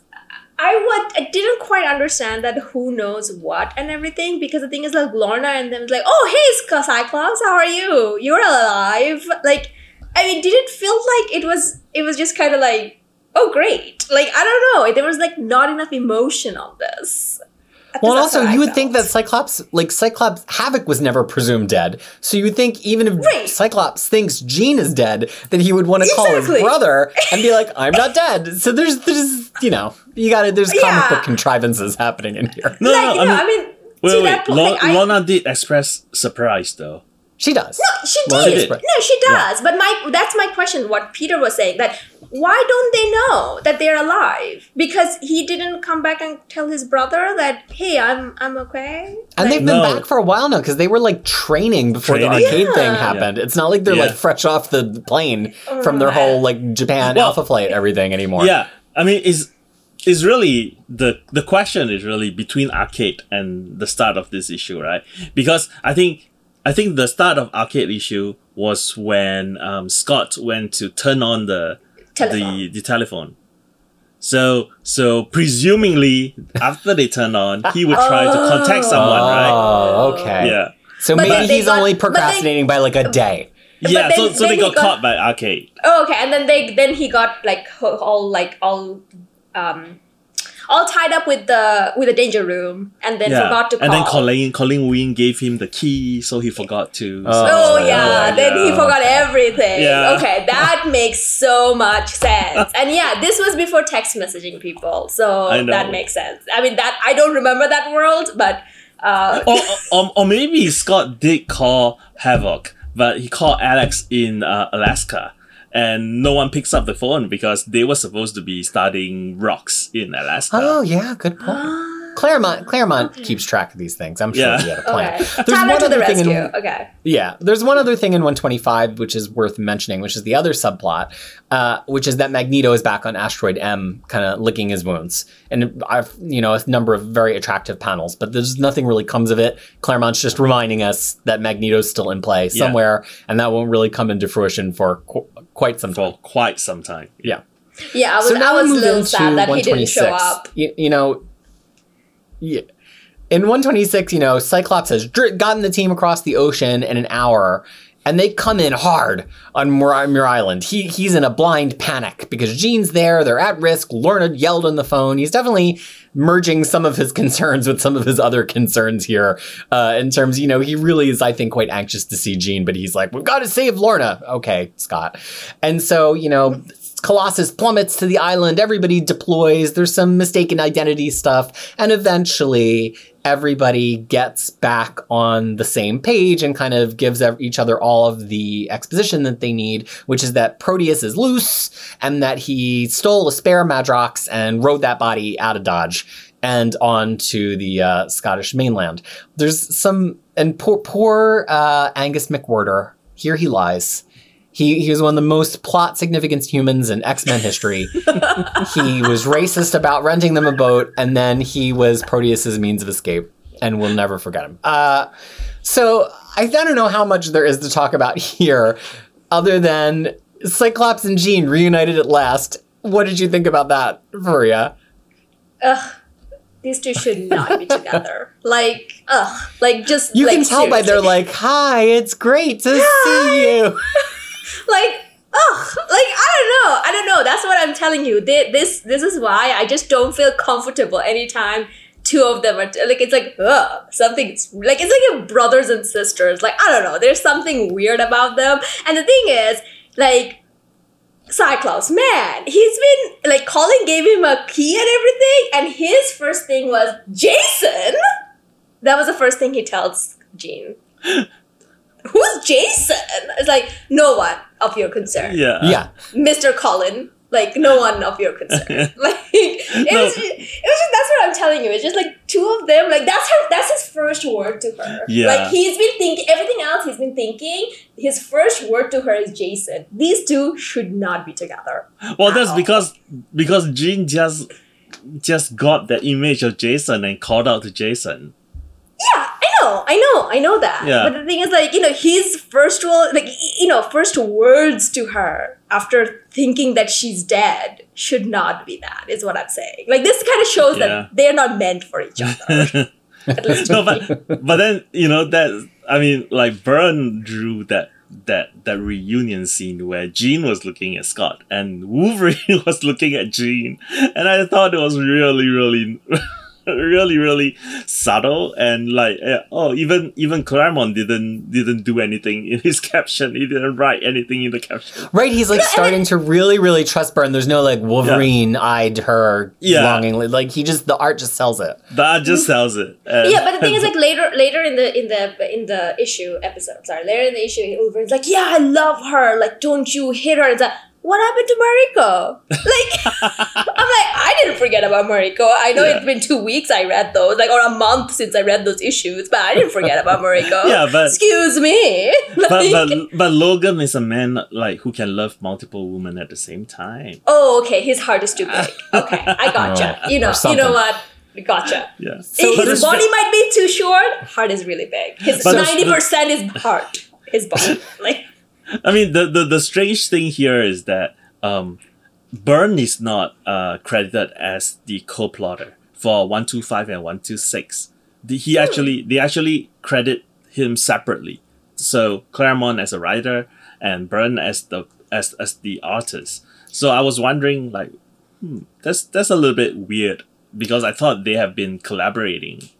I would I didn't quite understand that who knows what and everything because the thing is like Lorna and them like oh hey Cyclops how are you? You're alive. Like I mean did it feel like it was it was just kind of like oh great. Like I don't know. There was like not enough emotion on this Well, and least that's also what I you would think that. Cyclops, like Cyclops, Havoc was never presumed dead. So you would think even if Right. Cyclops thinks Jean is dead, that he would want to call his brother and be like, "I'm not dead." So there's, there's, you know, you got it. There's comic Yeah. book contrivances happening in here. No, like, no, you I know, mean, I mean, wait, to wait, that point, Lo- like, I, Lorna did express surprise though. She does. No, she Lorna did. did. No, she does. But my that's my question. What Peter was saying that why don't they know that they're alive? Because he didn't come back and tell his brother that hey, I'm I'm okay. And Like- they've been No. back for a while now because they were like training before the Training. arcade thing Yeah. happened. It's not like they're Yeah. like fresh off the plane from their whole like Japan Well- Alpha Flight everything anymore. Yeah, I mean, is is really the the question is really between arcade and the start of this issue, right? Because I think I think the start of arcade issue was when um, Scott went to turn on the Telephone. the the telephone. So so presumably after they turn on, he would try to contact someone, right? Oh, okay. Yeah. So But maybe then they he's got- only but they- procrastinating by like a day. Yeah, then- so, so they got, got- caught by arcade. Oh, okay, and then they then he got like all like all um all tied up with the with the danger room, and then yeah. forgot to call. and then Colleen Colleen Wing gave him the key, so he forgot to. Oh. Oh Oh, yeah, yeah. then he forgot everything. Yeah. Okay, that makes so much sense. And yeah, this was before text messaging people, so that makes sense. I mean, that I don't remember that world, but uh, or, or, or maybe Scott did call Havoc, but he called Alex in uh, Alaska, and no one picks up the phone because they were supposed to be studying rocks in Alaska. Oh yeah, good point. Claremont Claremont keeps track of these things. I'm sure Yeah. he had a plan. okay, There's Tyler one to the other thing in- okay, Yeah, there's one other thing in 125 which is worth mentioning, which is the other subplot, uh, which is that Magneto is back on Asteroid M, kind of licking his wounds, and I've you know a number of very attractive panels, but there's nothing really comes of it. Claremont's just reminding us that Magneto's still in play Yeah. somewhere, and that won't really come into fruition for qu- quite some time. For quite some time. Yeah. yeah, I was So now I was we a move little into sad that he didn't show 126. up. You, you know, yeah. In 126, you know, Cyclops has dr- gotten the team across the ocean in an hour, and they come in hard on Muir, Island. He he's in a blind panic because Jean's there. They're at risk. Lorna yelled on the phone. He's definitely merging some of his concerns with some of his other concerns here. Uh, in terms, you know, he really is, I think, quite anxious to see Jean, but he's like, "We've got to save Lorna." Okay, Scott. And so, you know, Colossus plummets to the island. Everybody deploys. There's some mistaken identity stuff. And eventually, everybody gets back on the same page and kind of gives each other all of the exposition that they need, which is that Proteus is loose and that he stole a spare Madrox and rode that body out of Dodge and on to the uh, Scottish mainland. There's some, and poor, poor uh, Angus MacWhirter, here he lies. He, he was one of the most plot significant humans in X Men history. he was racist about renting them a boat, and then he was Proteus's means of escape, and we'll never forget him. Uh, so I, I don't know how much there is to talk about here, other than Cyclops and Jean reunited at last. What did you think about that, Freya? Ugh, these two should not be together. Like, ugh, like just You like, can tell by their seriously. like, "Hi, it's great to see you." Like ugh like i don't know i don't know that's what i'm telling you They, this this is why i just don't feel comfortable anytime two of them are like it's like ugh something's like it's like a brothers and sisters like i don't know there's something weird about them and the thing is like Cyclops, man, he's been like Colleen gave him a key and everything, and his first thing was Jason. That was the first thing he tells Jean. Who's Jason? It's like no one of your concern. Yeah. yeah, Mr. Colin, like no one of your concern. like it No. was, just, it was just that's what I'm telling you. It's just like two of them. Like that's her. That's his first word to her. Yeah. Like he's been thinking everything else. He's been thinking. His first word to her is Jason. These two should not be together. Well, that's Ow. because because Jean just just got the image of Jason and called out to Jason. Know, I know, I know that. Yeah. But the thing is, like, you know, his first role, like, you know, first words to her after thinking that she's dead should not be that, is what I'm saying. Like, this kind of shows Yeah. that they're not meant for each other. No, but but then you know that I mean, like Byrne drew that that that reunion scene where Jean was looking at Scott and Wolverine was looking at Jean, and I thought it was really really really really subtle and like eh, oh even even Claremont didn't didn't do anything in his caption. He didn't write anything in the caption. Right, he's like starting to really, really trust Byrne. There's no like Wolverine eyed her Yeah. longingly. Like he just the art just sells it. That just sells it. And- yeah, but the thing is, like later, later in the in the in the issue episode, sorry, later in the issue, Wolverine's like, "Yeah, I love her. Like, don't you hit her?" It's like, what happened to Mariko? Like, I'm like, I didn't forget about Mariko. I know Yeah. it's been two weeks I read those, like, or a month since I read those issues, but I didn't forget about Mariko. Yeah, but- excuse me. but Like- but but Logan is a man like who can love multiple women at the same time. oh, okay, his heart is too big. Okay, I gotcha. You know, you know what? Gotcha. Yeah. his But it's- body might be too short. Heart is really big. His ninety percent is heart. His body, like I mean, the, the, the strange thing here is that um, Byrne is not uh, credited as the co-plotter for one two five and one two six. The, he actually they actually credit him separately. So Claremont as a writer and Byrne as the as as the artist. So I was wondering, like, hmm, that's that's a little bit weird because I thought they have been collaborating.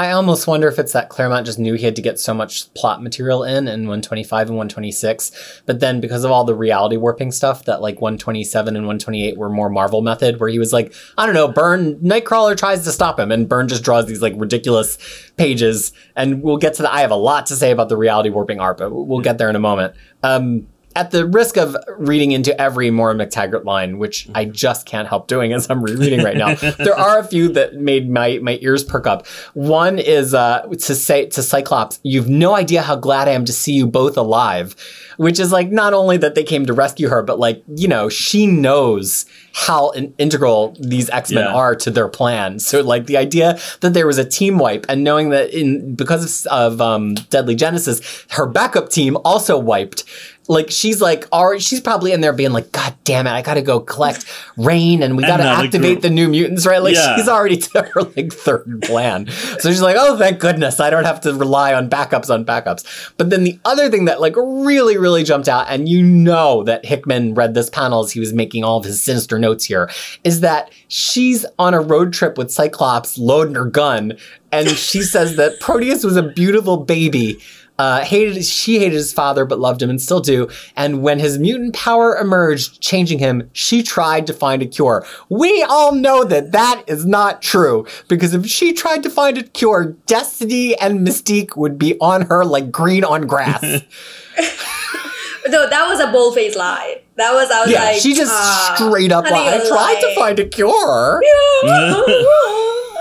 I almost wonder if it's that Claremont just knew he had to get so much plot material in in 125 and 126, but then because of all the reality warping stuff, that like 127 and 128 were more Marvel method, where he was like, I don't know, Byrne Nightcrawler tries to stop him, and Byrne just draws these like ridiculous pages, and we'll get to the. I have a lot to say about the reality warping art, but we'll get there in a moment. Um, at the risk of reading into every Moira MacTaggert line, which I just can't help doing as I'm rereading right now, there are a few that made my, my ears perk up. One is uh, to say to Cyclops, "You've no idea how glad I am to see you both alive," which is like not only that they came to rescue her, but like you know she knows how in- integral these X Men Yeah. are to their plan. So like the idea that there was a team wipe, and knowing that in because of, of um, Deadly Genesis, her backup team also wiped like she's like already she's probably in there being like god damn it i gotta go collect rain and we gotta Another activate group. the new mutants right like Yeah. she's already to her like third plan so she's like oh thank goodness i don't have to rely on backups on backups but then the other thing that like really really jumped out and you know that hickman read this panel as he was making all of his sinister notes here is that she's on a road trip with cyclops loading her gun and she says that proteus was a beautiful baby uh, hated she hated his father but loved him and still do. And when his mutant power emerged changing him she tried to find a cure. We all know that that is not true because if she tried to find a cure destiny and mystique would be on her like green on grass. No, that was a bold faced lie. That was I was yeah like she just ah, straight up honey, lied i you're tried to find a cure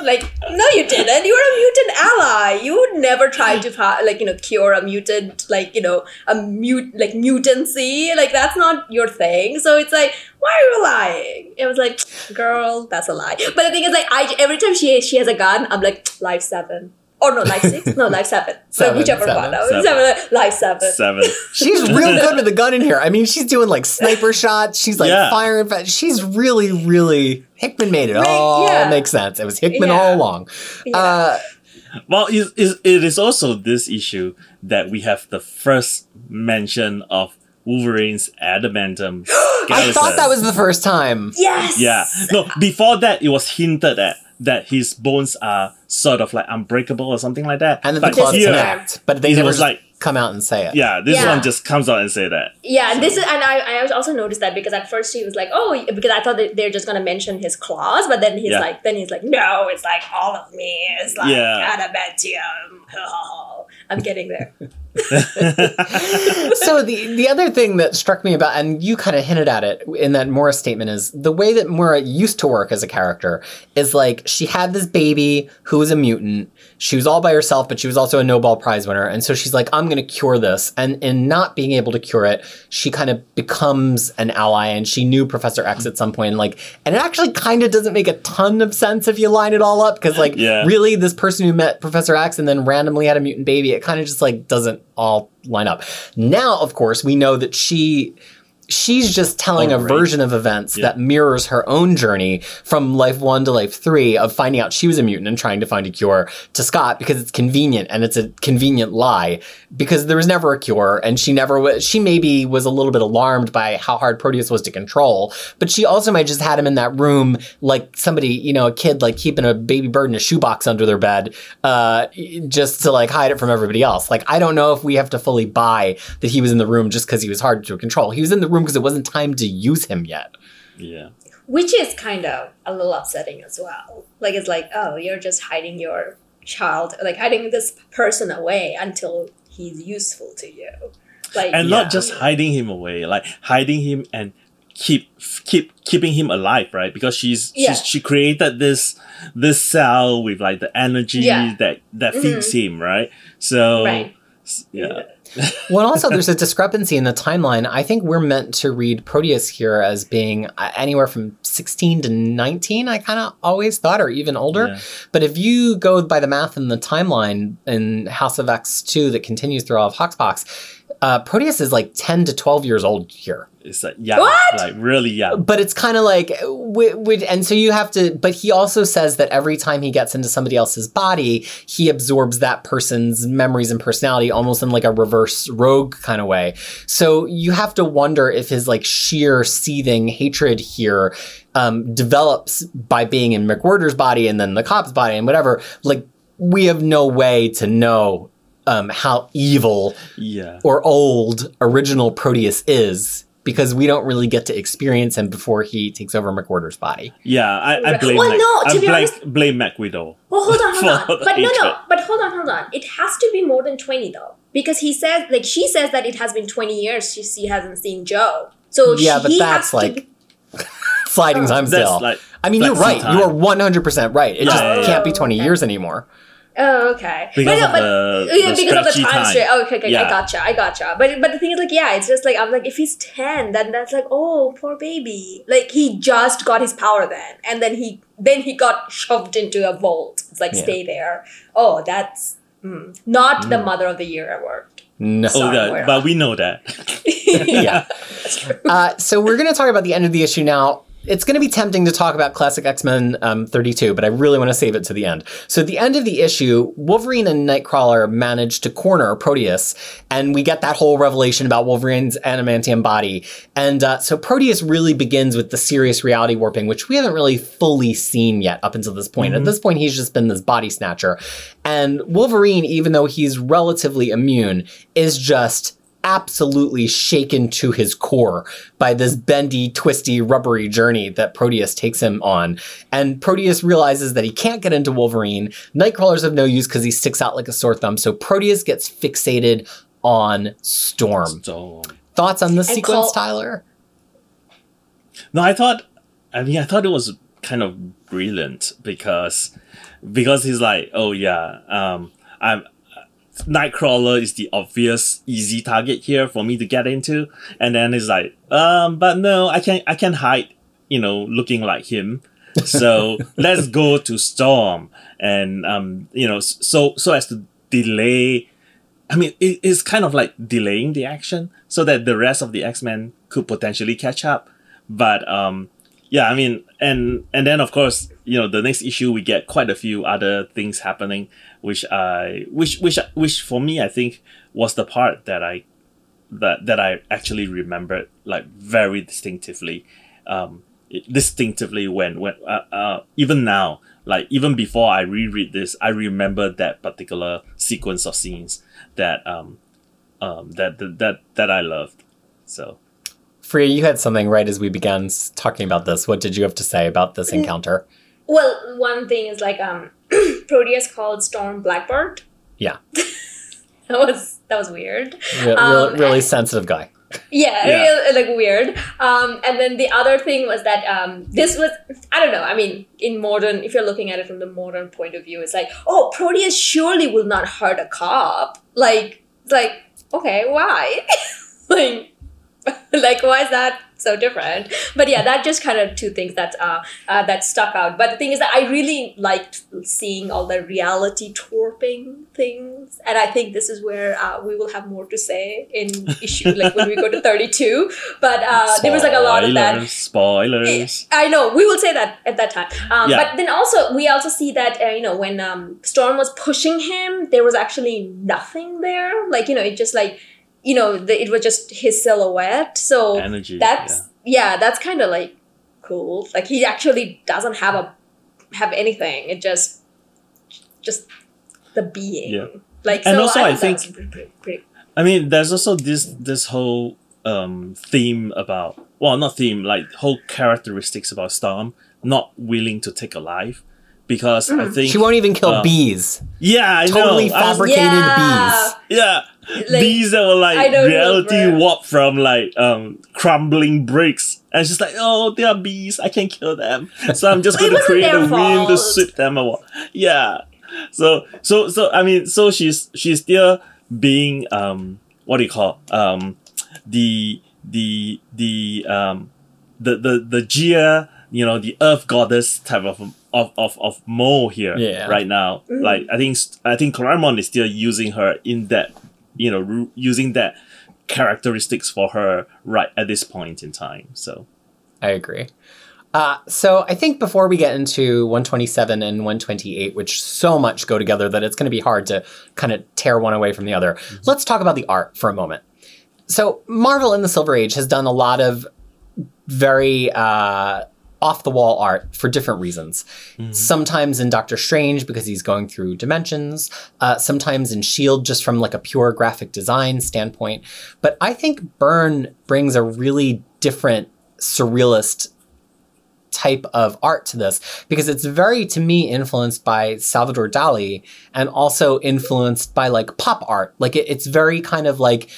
like no you didn't. You were a mutant ally. You would never try to fi- like you know cure a mutant like you know a mute like mutancy. Like that's not your thing. So it's like why are you lying? It was like girl that's a lie. But the thing is like i every time she she has a gun i'm like life seven. Or no life six? No life seven, Seven, like whichever seven, one. No, seven. seven, life seven. Seven. she's real good with the gun in here. I mean she's doing like sniper shots. She's like Yeah. firing fa- she's really really hickman made it Right, all yeah. make sense it was hickman Yeah. all along Yeah. uh Well, it, it, it is also this issue that we have the first mention of Wolverine's adamantium. I thought that was the first time. yes Yeah. No, before that, it was hinted at that his bones are sort of like unbreakable or something like that. And then but the claws here, connect, but they it never was like- come out and say it. yeah, this Yeah. one just comes out and say that. Yeah, and this is, and I, I also noticed that because at first he was like, oh, because I thought that they're just gonna mention his claws, but then he's Yeah. like, then he's like, no, it's like all of me is like Yeah. adamantium. I'm getting there. so the the other thing that struck me about, and you kind of hinted at it in that Moira statement, is the way that Moira used to work as a character is like she had this baby who was a mutant. She was all by herself, but she was also a Nobel Prize winner, and so she's like, "I'm going to cure this." And in not being able to cure it, she kind of becomes an ally, and she knew Professor X at some point, and like, and it actually kind of doesn't make a ton of sense if you line it all up, because like, Yeah. really, this person who met Professor X and then randomly had a mutant baby, it kind of just like doesn't all line up. Now, of course, we know that she she's just telling Oh, a right. version of events Yeah. that mirrors her own journey from life one to life three of finding out she was a mutant and trying to find a cure to Scott because it's convenient and it's a convenient lie because there was never a cure and she never was. She maybe was a little bit alarmed by how hard Proteus was to control, but she also might just had him in that room like somebody, you know, a kid like keeping a baby bird in a shoebox under their bed, uh, just to like hide it from everybody else. Like I don't know if we have to fully buy that he was in the room just because he was hard to control. He was in the room because it wasn't time to use him yet. Yeah. which is kind of a little upsetting as well. Like it's like, oh, you're just hiding your child, like hiding this person away until he's useful to you. Like and Yeah. not just hiding him away, like hiding him and keep keep keeping him alive, right? Because she's Yeah. she's she created this this cell with like the energy Yeah. that that mm-hmm. feeds him, right? So right. yeah, Well, also there's a discrepancy in the timeline. I think we're meant to read Proteus here as being uh, anywhere from 16 to 19. I kind of always thought, or even older. Yeah. But if you go by the math in the timeline in House of X2 that continues through all of HoXPoX, uh, Proteus is like 10 to 12 years old here. it's like yeah, What? like really young. But it's kind of like, wi- wi- and so you have to, but he also says that every time he gets into somebody else's body, he absorbs that person's memories and personality almost in like a reverse rogue kind of way. So you have to wonder if his like sheer seething hatred here um, develops by being in MacWhirter's body and then the cop's body and whatever. Like, we have no way to know um, how evil Yeah. or old original Proteus is because we don't really get to experience him before he takes over MacWhirter's body. Yeah, I, I blame Well, Mac, no, to I be blame, honest- blame Mac Widow. Well, hold on, hold on. But no, no. But hold on, hold on. It has to be more than twenty though, because he says, like, she says that it has been twenty years she, she hasn't seen Joe. So Yeah, she, but that's like- be- Sliding time That's still. like I mean, you're right. time. You are 100% right. It Yeah, just yeah, yeah. can't be 20 Okay. years anymore. Oh, okay. because but, of no, but, the, yeah, the because of the stretchy time, straight. Oh, okay, okay, I gotcha, I gotcha. But but the thing is, like, yeah, it's just like I'm like, if he's ten, then that's like, oh, poor baby. Like he just got his power then, and then he then he got shoved into a vault. It's like Yeah. stay there. Oh, that's mm, not the Mm. Mother of the Year award. No. Sorry, yeah, Moira. but we know that. Yeah. that's true. Uh, so we're going to talk about the end of the issue now. It's going to be tempting to talk about Classic X Men um, 32, but I really want to save it to the end. So, at the end of the issue, Wolverine and Nightcrawler manage to corner Proteus, and we get that whole revelation about Wolverine's adamantium body. And uh, so, Proteus really begins with the serious reality warping, which we haven't really fully seen yet up until this point. At this point, he's just been this body snatcher. And Wolverine, even though he's relatively immune, is just absolutely shaken to his core by this bendy, twisty, rubbery journey that Proteus takes him on. And Proteus realizes that he can't get into Wolverine. Nightcrawler's of no use because he sticks out like a sore thumb. So Proteus gets fixated on Storm. So Thoughts on this And sequence, call- Tyler? no, I thought. I mean, I thought it was kind of brilliant because because he's like, oh yeah, um, I'm. Nightcrawler is the obvious easy target here for me to get into, and then he's like, um, but no, I can't I can't hide, you know, looking like him. So let's go to Storm, and um, you know, so so as to delay. I mean, it, it's kind of like delaying the action so that the rest of the X Men could potentially catch up. But um, yeah, I mean, and and then of course, you know, the next issue we get quite a few other things happening, which I which which which for me I think was the part that I that that I actually remembered like very distinctively, um, distinctively when when uh, uh, even now like even before I reread this, I remember that particular sequence of scenes that um um that that that, that I loved. So Freya, you had something right as we began talking about this. What did you have to say about this encounter? Well, one thing is like um, Proteus called Storm Blackbird. Yeah. that was that was weird. Re- Um, really, really sensitive guy. Yeah, Yeah. real- like weird. Um, and then the other thing was that um, this was I don't know. I mean, in modern, if you're looking at it from the modern point of view, it's like, oh, Proteus surely will not hurt a cop. Like, like, okay, why? like, like why is that so different. But yeah, that just kind of two things that uh, uh, that stuck out. But the thing is that I really liked seeing all the reality twerping things, and I think this is where uh, we will have more to say in issue like when we go to thirty two. But uh, there was like a lot of that. Spoilers. I know we will say that at that time. Um, Yeah. But then also we also see that uh, you know when um, Storm was pushing him, there was actually nothing there. Like you know, it just like you know the, it was just his silhouette. So Energy. that's yeah, that's kind of like cool. Like he actually doesn't have a have anything. It just just the being. Yeah. Like And so also, I that think- pretty, pretty, pretty I mean, there's also this this whole um theme about well, not theme, like whole characteristics about Storm not willing to take a life because I think She won't even kill uh, bees. yeah, I Totally know. I was- fabricated Yeah. bees. yeah, Like, these that were like reality Wilbur. warp from like um crumbling bricks. And she's like, oh, they are bees. I can't kill them, so I'm just going to create a wind to fault. sweep them away. Yeah. So so so I mean, so she's she's still being um what do you call um the the the um the the the Gaia you know the Earth goddess type of of of, of Mo here Yeah. right now. Mm. Like I think I think Claremont is still using her in that you know ru- using that characteristics for her right at this point in time. So I agree. Uh, so I think before we get into 127 and 128, which so much go together that it's going to be hard to kind of tear one away from the other, let's talk about the art for a moment. So Marvel in the Silver Age has done a lot of very uh, off the wall art for different reasons. Sometimes in Doctor Strange because he's going through dimensions. Uh, sometimes in Shield just from like a pure graphic design standpoint. But I think Byrne brings a really different surrealist type of art to this because it's very to me influenced by Salvador Dali and also influenced by like pop art like it, it's very kind of like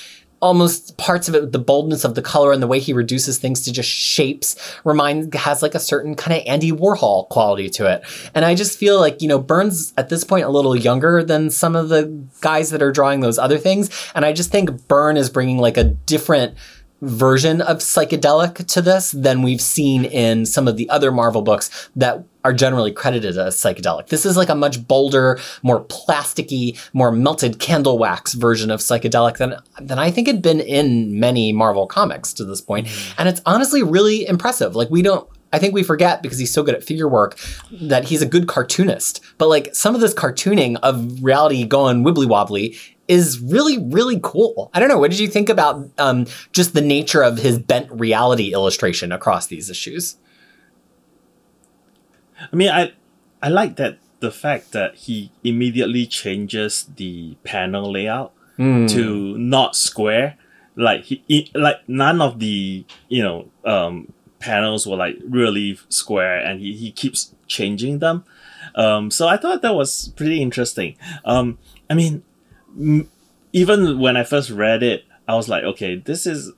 almost parts of it the boldness of the color and the way he reduces things to just shapes remind has like a certain kind of Andy Warhol quality to it. And I just feel like you know Byrne's at this point a little younger than some of the guys that are drawing those other things. And I just think Byrne is bringing like a different version of psychedelic to this than we've seen in some of the other Marvel books that are generally credited as psychedelic. This is like a much bolder, more plasticky, more melted candle wax version of psychedelic than than I think had been in many Marvel comics to this point. Mm-hmm. And it's honestly really impressive. Like we don't I think we forget because he's so good at figure work that he's a good cartoonist. But like some of this cartooning of reality going wibbly wobbly is really, really cool. I don't know. What did you think about um, just the nature of his bent reality illustration across these issues? I mean, I I like that the fact that he immediately changes the panel layout to not square. Like he, like none of the you know um panels were like really square, and he he keeps changing them. Um, so I thought that was pretty interesting. Um, I mean, even when I first read it, I was like, okay, this is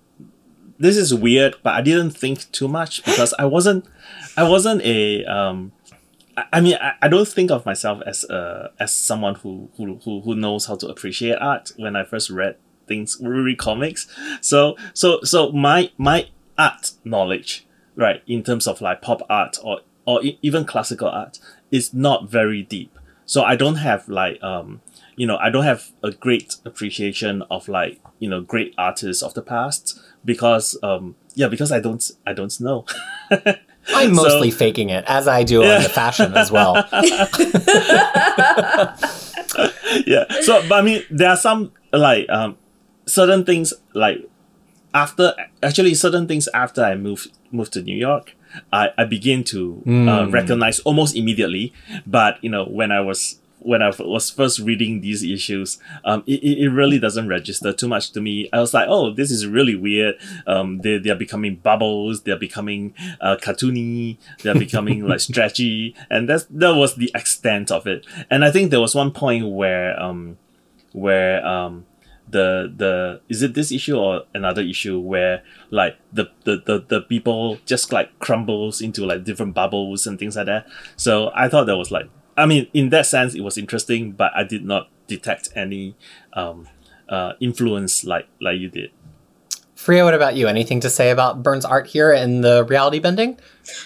this is weird, but I didn't think too much because I wasn't I wasn't a um I- mean I, I don't think of myself as a as someone who, who who who knows how to appreciate art when I first read things read comics. So so so my my art knowledge, right, in terms of like pop art or or even classical art is not very deep. So I don't have like um you know, I don't have a great appreciation of like, you know, great artists of the past because um yeah, because I don't I don't know. I'm So- mostly faking it, as I do on the fashion as well. yeah. So, but I mean, there are some like um certain things like after actually certain things after I moved moved to New York, I I begin to uh, recognize almost immediately. But you know, when I was when I was first reading these issues, um, it, it really doesn't register too much to me. I was like, oh, this is really weird. Um, they they are becoming bubbles. They are becoming uh, cartoony. They are becoming like stretchy, and that's that was the extent of it. And I think there was one point where um, where um, the the is it this issue or another issue where like the, the the the people just like crumbles into like different bubbles and things like that. So I thought that was like I mean in that sense it was interesting, but I did not detect any um uh influence like like you did. Freya, what about you? Anything to say about Byrne's art here in the reality bending?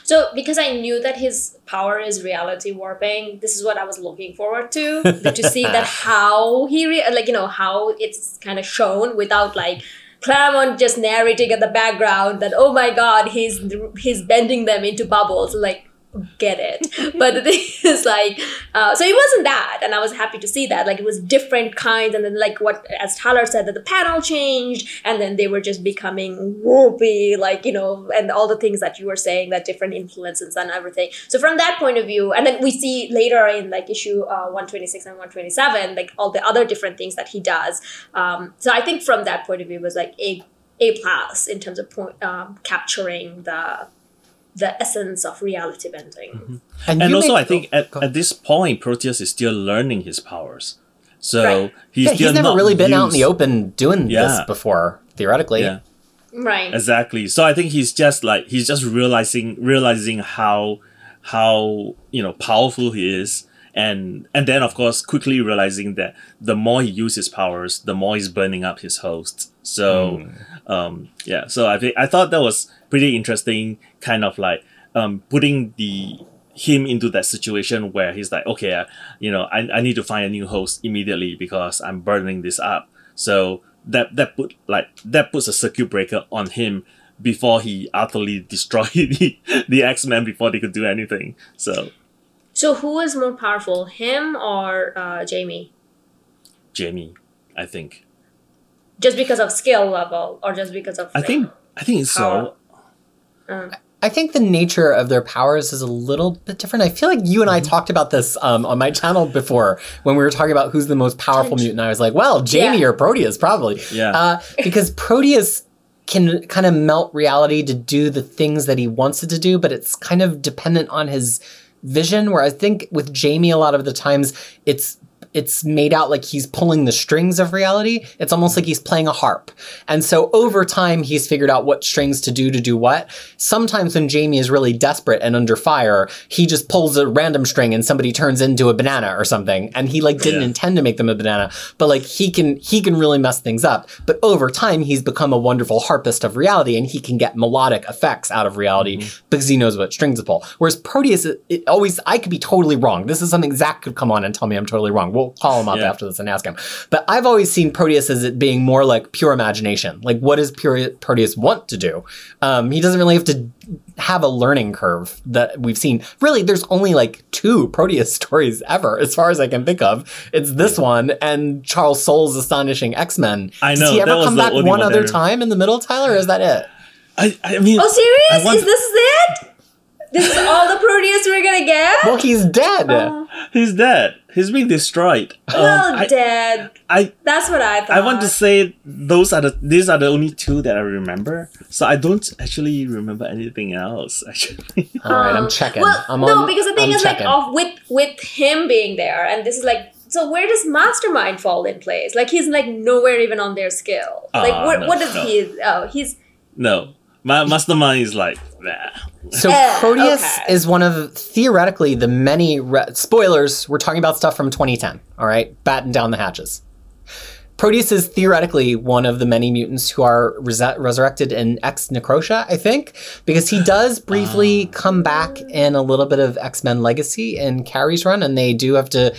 So, because I knew that his power is reality warping, this is what I was looking forward to to see that how he re- like you know how it's kind of shown without like Claremont just narrating in the background that oh my god he's he's bending them into bubbles like get it. But the thing is like uh, so it wasn't that and i was happy to see that. Like it was different kinds and then like what as tyler said that the panel changed and then they were just becoming whoopy like you know and all the things that you were saying that different influences and everything. So from that point of view and then we see later in like issue uh, 126 and 127 like all the other different things that he does. Um, so i think from that point of view was like a a plus in terms of point, um, capturing the the essence of reality bending. Mm-hmm. And, you also, made- I think at, go at this point, Proteus is still learning his powers. So Right. he's yeah, still he's never not really been out in the open doing this before, theoretically. Yeah, Right. exactly. So I think he's just like he's just realizing realizing how how you know powerful he is, and and then of course quickly realizing that the more he uses his powers, the more he's burning up his host. So Hmm. um, yeah, so I think I thought that was pretty interesting, kind of like um, putting the him into that situation where he's like, okay, uh, you know, I, I need to find a new host immediately because I'm burning this up. So that that put like that puts a circuit breaker on him before he utterly destroyed the, the X Men before they could do anything. So So who is more powerful, him or uh, Jamie? Jamie, I think. Just because of skill level, or just because of? I think I think it's Power. so. Uh, I think the nature of their powers is a little bit different. I feel like you and I Mm-hmm. talked about this um, on my channel before when we were talking about who's the most powerful mutant. I was like, well, Jamie Yeah. or Proteus, probably. Yeah. Uh, because Proteus can kind of melt reality to do the things that he wants it to do, but it's kind of dependent on his vision. Where I think with Jamie, a lot of the times it's it's made out like he's pulling the strings of reality. It's almost like he's playing a harp. And so over time, he's figured out what strings to do to do what. Sometimes when Jamie is really desperate and under fire, he just pulls a random string and somebody turns into a banana or something. And he like didn't Yeah. intend to make them a banana, but like he can he can really mess things up. But over time, he's become a wonderful harpist of reality, and he can get melodic effects out of reality mm-hmm. because he knows what strings to pull. Whereas Proteus, it, it always I could be totally wrong. This is something Zach could come on and tell me I'm totally wrong. We'll call him up Yeah. after this and ask him. But I've always seen Proteus as it being more like pure imagination. Like, what does pure Proteus want to do? Um, he doesn't really have to have a learning curve that we've seen. Really, there's only like two Proteus stories ever, as far as I can think of. It's this one and Charles Soule's Astonishing X Men. I know. Does he ever come back one one other that- time in the middle, Tyler? Or is that it? I I mean. oh, serious? I want- is this it? This is all the Proteus we're gonna get? Well, he's dead. Oh, He's dead. He's being destroyed. Um, well, I, dead. I That's what I thought. I want to say those are the these are the only two that I remember. So I don't actually remember anything else. Actually, All right, I'm Um, checking. Well, I'm no, on- because the thing I'm is, checking. like, of with with him being there, and this is like, so where does Mastermind fall in place? Like, he's like nowhere even on their skill. like, Ah, what, no, what does no. he? Oh, he's no. My mastermind is like nah. So Proteus okay. is one of theoretically the many re- spoilers. We're talking about stuff from 2010. All right, batten down the hatches. Proteus is theoretically one of the many mutants who are res- resurrected in X Necrosha, I think, because he does briefly ah. come back in a little bit of X Men Legacy in Carey's run, and they do have to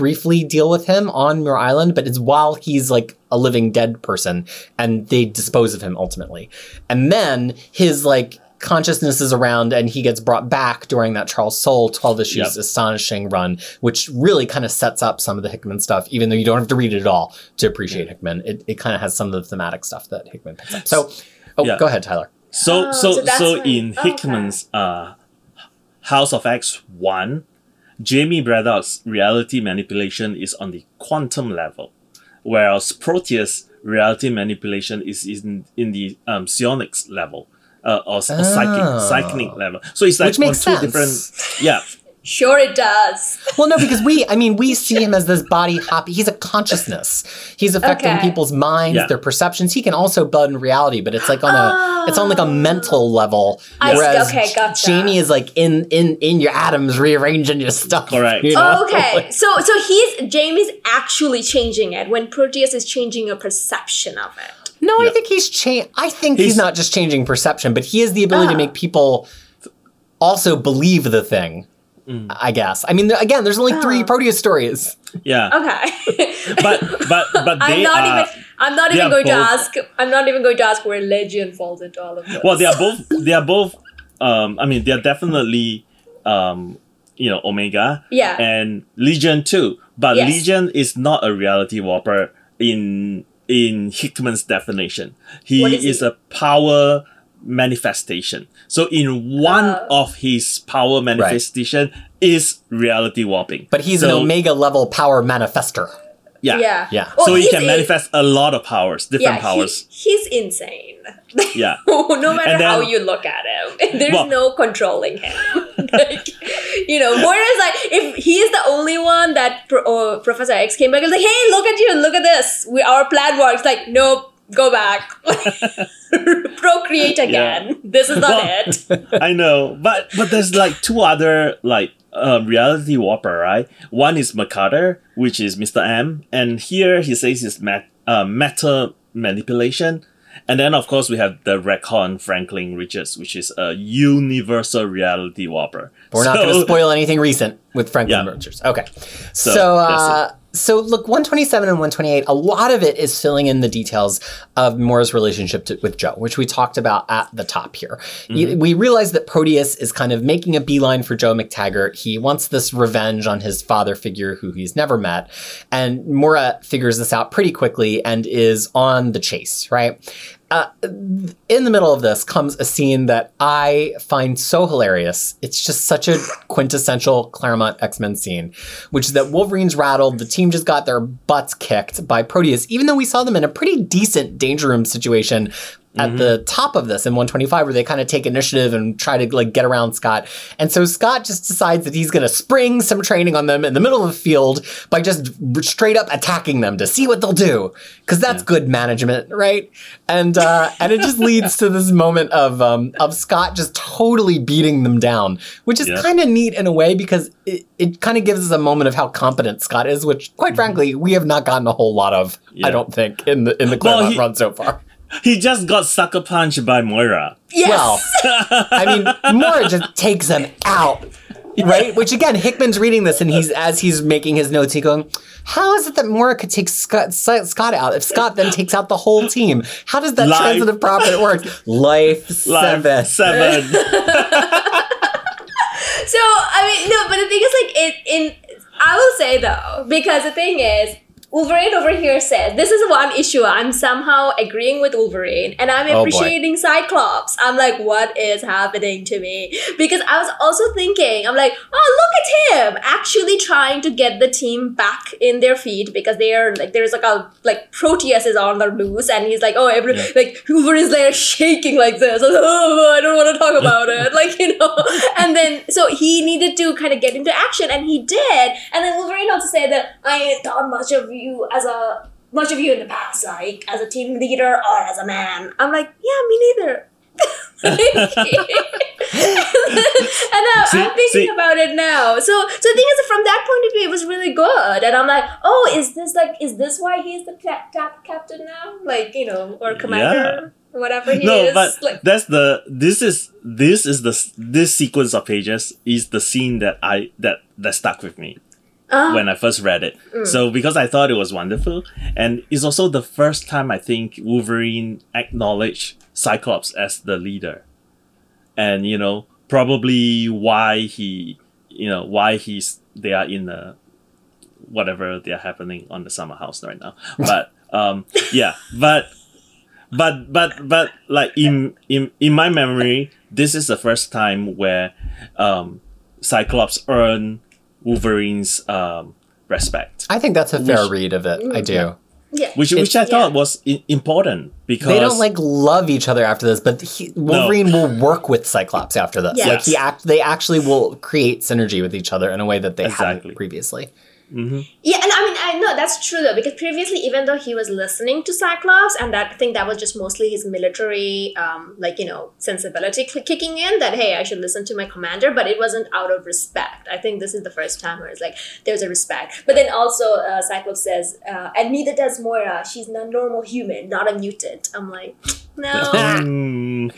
briefly deal with him on Muir Island, but it's while he's like a living dead person, and they dispose of him ultimately. And then his like consciousness is around and he gets brought back during that Charles Soule 12 issues Yep. astonishing run, which really kind of sets up some of the Hickman stuff, even though you don't have to read it at all to appreciate Hickman. It, it kind of has some of the thematic stuff that Hickman picks up. So, oh, Yeah. go ahead, Tyler. So Oh, so so that's so when- in okay. Hickman's uh, House of X one, Jamie Braddock's reality manipulation is on the quantum level, whereas Proteus reality manipulation is in in the um, psionics level. Uh, or, or Oh. psychic psychic level, so it's like Which on two sense. different. Yeah, sure it does. Well, no, because we, I mean, we see him as this body hoppy. He's a consciousness. He's affecting Okay. people's minds, Yeah. their perceptions. He can also bud in reality, but it's like on a, it's on like a mental level. I see. Whereas Okay, gotcha. Jamie is like in in in your atoms, rearranging your stuff. Correct. you know? Oh, okay, so so he's Jamie's actually changing it when Proteus is changing your perception of it. No, No, I think he's changed. I think he's, He's- not just changing perception, but he has the ability to Ah. make people also believe the thing. Mm. I guess. I mean, th- again, there's only three Proteus stories. Yeah, Okay. but but but I'm not are. even. I'm not even are going to ask. I'm not even going to ask where Legion falls into all of this. Well, they are both. They are both. Um, I mean, they are definitely. Um, you know, Omega Yeah. and Legion too. But Yes. Legion is not a reality warper in in Hickman's definition. He What is is he? a power manifestation. So in one Oh. of his power manifestation is reality warping. But he's an Omega level power manifester. Yeah. Yeah. Yeah. Well, so he he's can in- manifest a lot of powers, different yeah, powers. He, he's insane. yeah. no matter then- how you look at him, there's Well- no controlling him. like, you know, whereas like if he's the only one that Pro- uh, Professor X came back and was like, "Hey, look at you! Look at this! We our plan works." Like, nope, go back, procreate again. This is not Well- it. I know, but but there's like two other like uh, reality warper, right? One is Mercator, which is Mr. M, and here he says it's mat- uh, meta manipulation. And then of course we have the Recon Franklin Richards, which is a universal reality warper. We're not going to spoil anything recent with Franklin Yeah. Richards. Okay. So, So, uh, so look, 127 and 128, a lot of it is filling in the details of Moira's relationship to, with Joe, which we talked about at the top here. Y- mm-hmm. We realize that Proteus is kind of making a beeline for Joe MacTaggert. He wants this revenge on his father figure who he's never met. And Mora figures this out pretty quickly and is on the chase, right? Uh, in the middle of this comes a scene that I find so hilarious. It's just such a quintessential Claremont X Men scene, which is that Wolverine's rattled. The team just got their butts kicked by Proteus, even though we saw them in a pretty decent danger room situation at the top of this in 125 where they kind of take initiative and try to like get around Scott. And so Scott just decides that he's going to spring some training on them in the middle of the field by just straight up attacking them to see what they'll do cuz that's good management, right? And uh and it just leads to this moment of um of Scott just totally beating them down, which is Yeah. kind of neat in a way because it, it kind of gives us a moment of how competent Scott is, which quite frankly, we have not gotten a whole lot of, I don't think, in the in the Well, Claremont he- run so far. He just got sucker punched by Moira. Yes. Well, I mean, Moira just takes him out, right? Which again, Hickman's reading this, and he's as he's making his notes, he going, "How is it that Moira could take Scott, Scott out if Scott then takes out the whole team? How does that Life. transitive property work? Life Live seven. seven. So I mean, no, but the thing is, like, it in I will say though, because the thing is, Wolverine over here says this is one issue. I'm somehow agreeing with Wolverine, and I'm Oh, appreciating Cyclops. I'm like, what is happening to me? Because I was also thinking, I'm like, oh, look at him actually trying to get the team back in their feet because they are like, there's like a like Proteus is on the loose, and he's like, oh, every Yeah. like Wolverine's there shaking like this. I was like, oh, I don't want to talk about it, like you know. And then so he needed to kind of get into action, and he did. And then Wolverine also said that I ain't thought much of you as a much of you in the past, like as a team leader or as a man. I'm like, yeah, me neither. and I, See- I'm thinking see- about it now. So, so the thing is, from that point of view, it was really good. And I'm like, oh, is this like, is this why he's the cap- cap- captain now? Like, you know, or commander, whatever he no, is. but like, that's the this is this is the this sequence of pages is the scene that I that that stuck with me ah, when I first read it. Mm. So because I thought it was wonderful, and it's also the first time I think Wolverine acknowledged Cyclops as the leader, and you know probably why he you know why he's they are in the whatever they are happening on the summer house right now. But um yeah, but but but but like in in in my memory, this is the first time where um Cyclops earned Wolverine's um respect, I think that's a fair Which- read of it. I do. Mm, yeah. which which I thought yeah. was I- important because They don't like love each other after this, but he, Wolverine will work with Cyclops after this. Yes. Like he act, they actually will create synergy with each other in a way that they Exactly. hadn't previously. Hmm Yeah, and I mean, I know that's true though, because previously, even though he was listening to Cyclops, and that I think that was just mostly his military, um, like you know, sensibility cl- kicking in. That hey, I should listen to my commander, but it wasn't out of respect. I think this is the first time where it's like there's a respect. But then also, uh, Cyclops says, uh, and neither does Moira. She's a normal human, not a mutant. I'm like, no,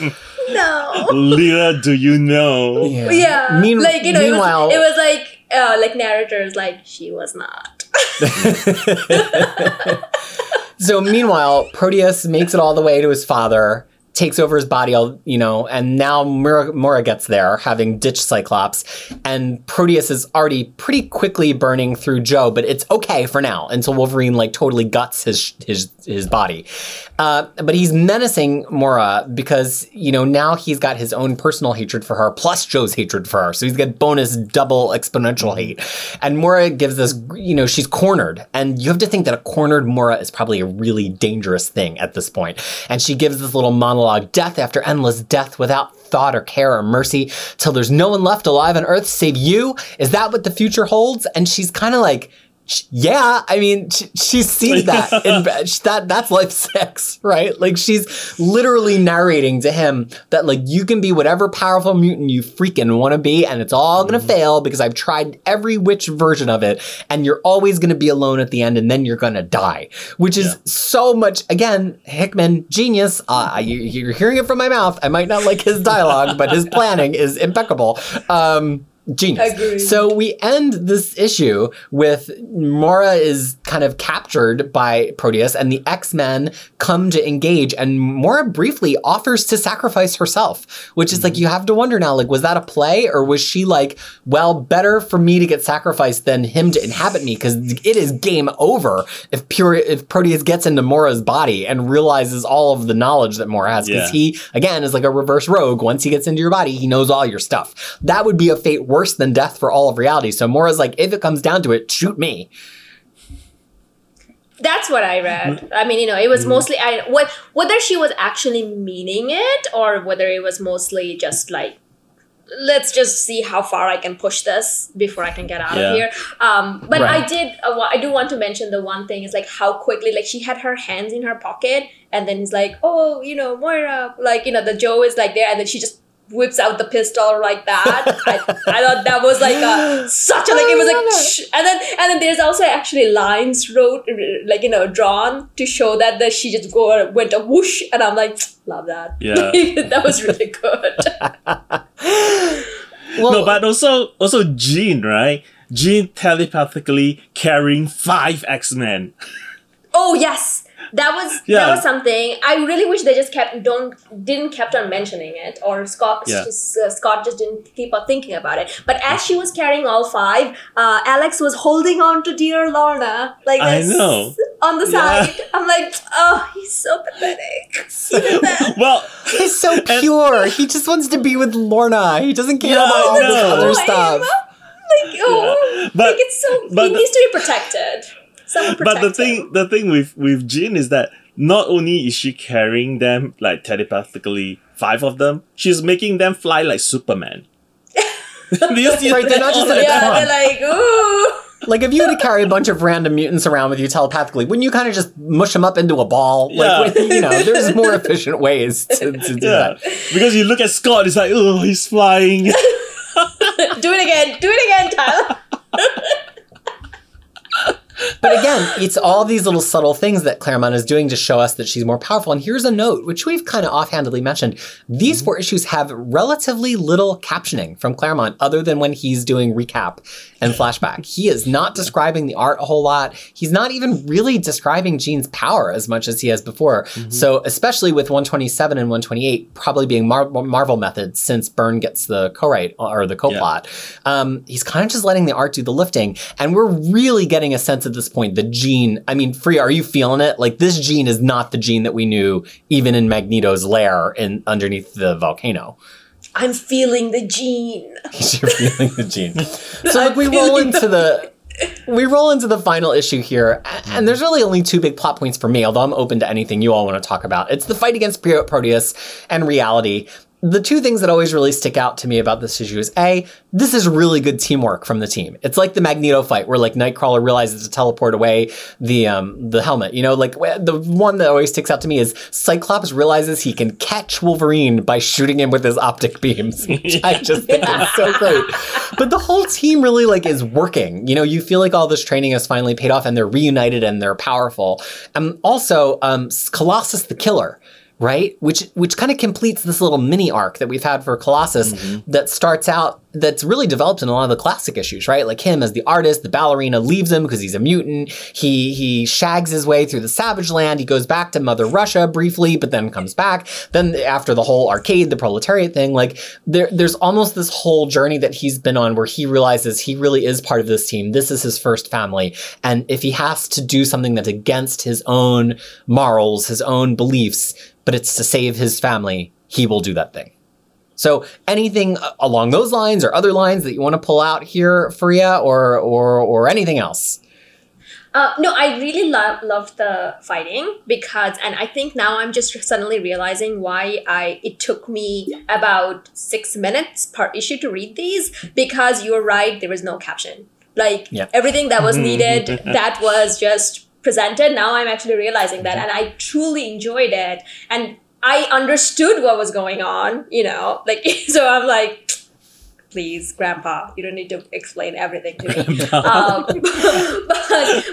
no. Little do you know. Yeah, Mean- like you know, meanwhile, it was, it was like uh, like narrators, like she was not. so meanwhile, Proteus makes it all the way to his father, takes over his body, you know, and now Moira, Moira gets there, having ditched Cyclops, and Proteus is already pretty quickly burning through Joe, but it's okay for now until Wolverine like totally guts his his his body. Uh, but he's menacing Moira because you know now he's got his own personal hatred for her plus Joe's hatred for her, so he's got bonus double exponential hate. And Moira gives this, you know, she's cornered, and you have to think that a cornered Moira is probably a really dangerous thing at this point. And she gives this little monologue: death after endless death without thought or care or mercy, till there's no one left alive on Earth save you. Is that what the future holds? And she's kind of like. Yeah, I mean, sh- she's seen that. In, that that's life sex, right? Like she's literally narrating to him that like you can be whatever powerful mutant you freaking want to be, and it's all gonna fail because I've tried every which version of it, and you're always gonna be alone at the end, and then you're gonna die, which is Yeah. so much. Again, Hickman genius. Uh, you, you're hearing it from my mouth. I might not like his dialogue, but his planning is impeccable. Um, genius. Agreed. So we end this issue with Moira is kind of captured by Proteus, and the X Men come to engage, and Moira briefly offers to sacrifice herself, which is like mm-hmm. you have to wonder now, like was that a play, or was she like, well, better for me to get sacrificed than him to inhabit me, because it is game over if pure if Proteus gets into Moira's body and realizes all of the knowledge that Moira has, because Yeah. he again is like a reverse rogue. Once he gets into your body, he knows all your stuff. That would be a fate worse than death for all of reality. So Moira's like, if it comes down to it, shoot me. That's what I read. I mean, you know, it was mostly I what whether she was actually meaning it or whether it was mostly just like let's just see how far I can push this before I can get out Yeah. of here. Um, but I did uh, I do want to mention the one thing is like how quickly like she had her hands in her pocket and then he's like, "Oh, you know, Moira, like, you know, the Joe is like there and then she just whips out the pistol like that. I, I thought that was like a, such a like it was like it. shh. and then and then there's also actually lines wrote like you know drawn to show that that she just go went a whoosh and I'm like love that Yeah. that was really good Well, no, but also also Jean, right? Jean telepathically carrying five X Men. oh yes that was Yeah. that was something I really wish they just kept don't didn't kept on mentioning it or Scott Yeah. just, uh, Scott just didn't keep on thinking about it but as she was carrying all five uh, Alex was holding on to dear Lorna like I this know. on the Yeah. side I'm like oh he's so pathetic well, he's so pure. he just wants to be with Lorna. He doesn't care Yeah, about all this other stuff. like oh Yeah. But- like it's so but he the- needs to be protected someone but the him. thing the thing with with Jean is that not only is she carrying them like telepathically, five of them, she's making them fly like Superman. Do you see Right, they're not just yeah they're like ooh Like if you had to carry a bunch of random mutants around with you telepathically, wouldn't you kind of just mush them up into a ball? Yeah. Like with- you know, there's more efficient ways to, to do Yeah, that. because you look at Scott, it's like, oh, he's flying. do it again do it again Tyler But again, it's all these little subtle things that Claremont is doing to show us that she's more powerful. And here's a note, which we've kind of offhandedly mentioned. These mm-hmm. four issues have relatively little captioning from Claremont other than when he's doing recap and flashback. He is not describing the art a whole lot. He's not even really describing Jean's power as much as he has before. So, especially with 127 and 128 probably being Mar- Marvel methods since Byrne gets the co-write or the co-plot, um, he's kind of just letting the art do the lifting. And we're really getting a sense at this point the Jean. I mean, Free, are you feeling it? Like this Jean is not the Jean that we knew even in Magneto's lair in underneath the volcano. I'm feeling the gene You're feeling the gene. So look, we roll into the we roll into the final issue here, and mm-hmm. there's really only two big plot points for me, although I'm open to anything you all want to talk about. It's the fight against Pro- Proteus and reality. The two things that always really stick out to me about this issue is A, this is really good teamwork from the team. It's like the Magneto fight where like Nightcrawler realizes to teleport away the um the helmet. You know, like the one that always sticks out to me is Cyclops realizes he can catch Wolverine by shooting him with his optic beams, which I just think is so great. But the whole team really like is working. You know, you feel like all this training has finally paid off and they're reunited and they're powerful. And also um Colossus the Killer right? Which which kind of completes this little mini arc that we've had for Colossus mm-hmm. that starts out that's really developed in a lot of the classic issues, right? Like him as the artist, the ballerina leaves him because he's a mutant. He he shags his way through the Savage Land. He goes back to Mother Russia briefly, but then comes back. Then after the whole arcade, the proletariat thing, like there there's almost this whole journey that he's been on where he realizes he really is part of this team. This is his first family, and if he has to do something that's against his own morals, his own beliefs, but it's to save his family, he will do that thing. So anything along those lines or other lines that you want to pull out here, Faria, or or or anything else? Uh, no, I really love love the fighting because, and I think now I'm just suddenly realizing why I it took me about six minutes per issue to read these because you're right, there was no caption. Like Yeah. everything that was needed, that was just presented. Now I'm actually realizing that, and I truly enjoyed it, and I understood what was going on. You know, like so I'm like. Please, Grandpa, you don't need to explain everything to me um, but,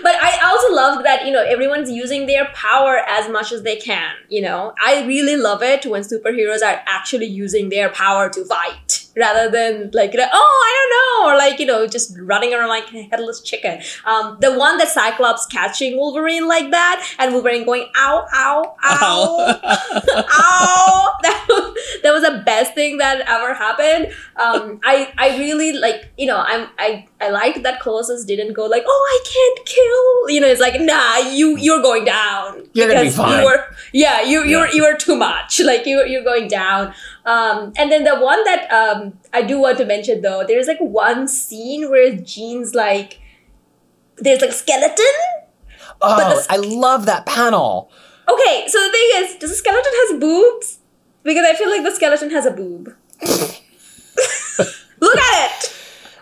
but I also love that you know everyone's using their power as much as they can. You know, I really love it when superheroes are actually using their power to fight rather than like you know, oh I don't know or like you know just running around like a headless chicken. Um, the one that Cyclops catching Wolverine like that and Wolverine going ow ow ow ow that was, that was the best thing that ever happened. Um, I I really like you know I'm I I like that Colossus didn't go like oh I can't kill you know it's like nah you you're going down You're gonna be fine. you were yeah you you're Yeah. you're too much like you you're going down. Um, and then the one that um, I do want to mention though there's like one scene where Jean's like there's like a skeleton Oh, the- I love that panel. Okay, so the thing is, does the skeleton has boobs? Because I feel like the skeleton has a boob.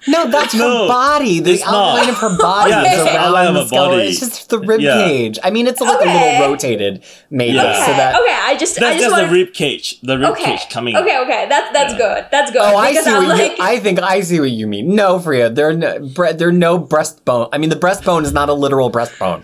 Look at it. No, that's her body. The it's not. outline of her body Yeah, is it's the around outline of the a body. It's just the rib Yeah. cage. I mean, it's like a little rotated, maybe, Yeah. so Okay, that. okay. I just, I just just want. the rib cage. The rib okay, cage coming. okay, okay. That's that's Yeah. good. That's good. Oh, I see I'm what like, you. I think I see what you mean. No, Freya, there are no, bre- there are no breastbone. I mean, the breastbone is not a literal breastbone.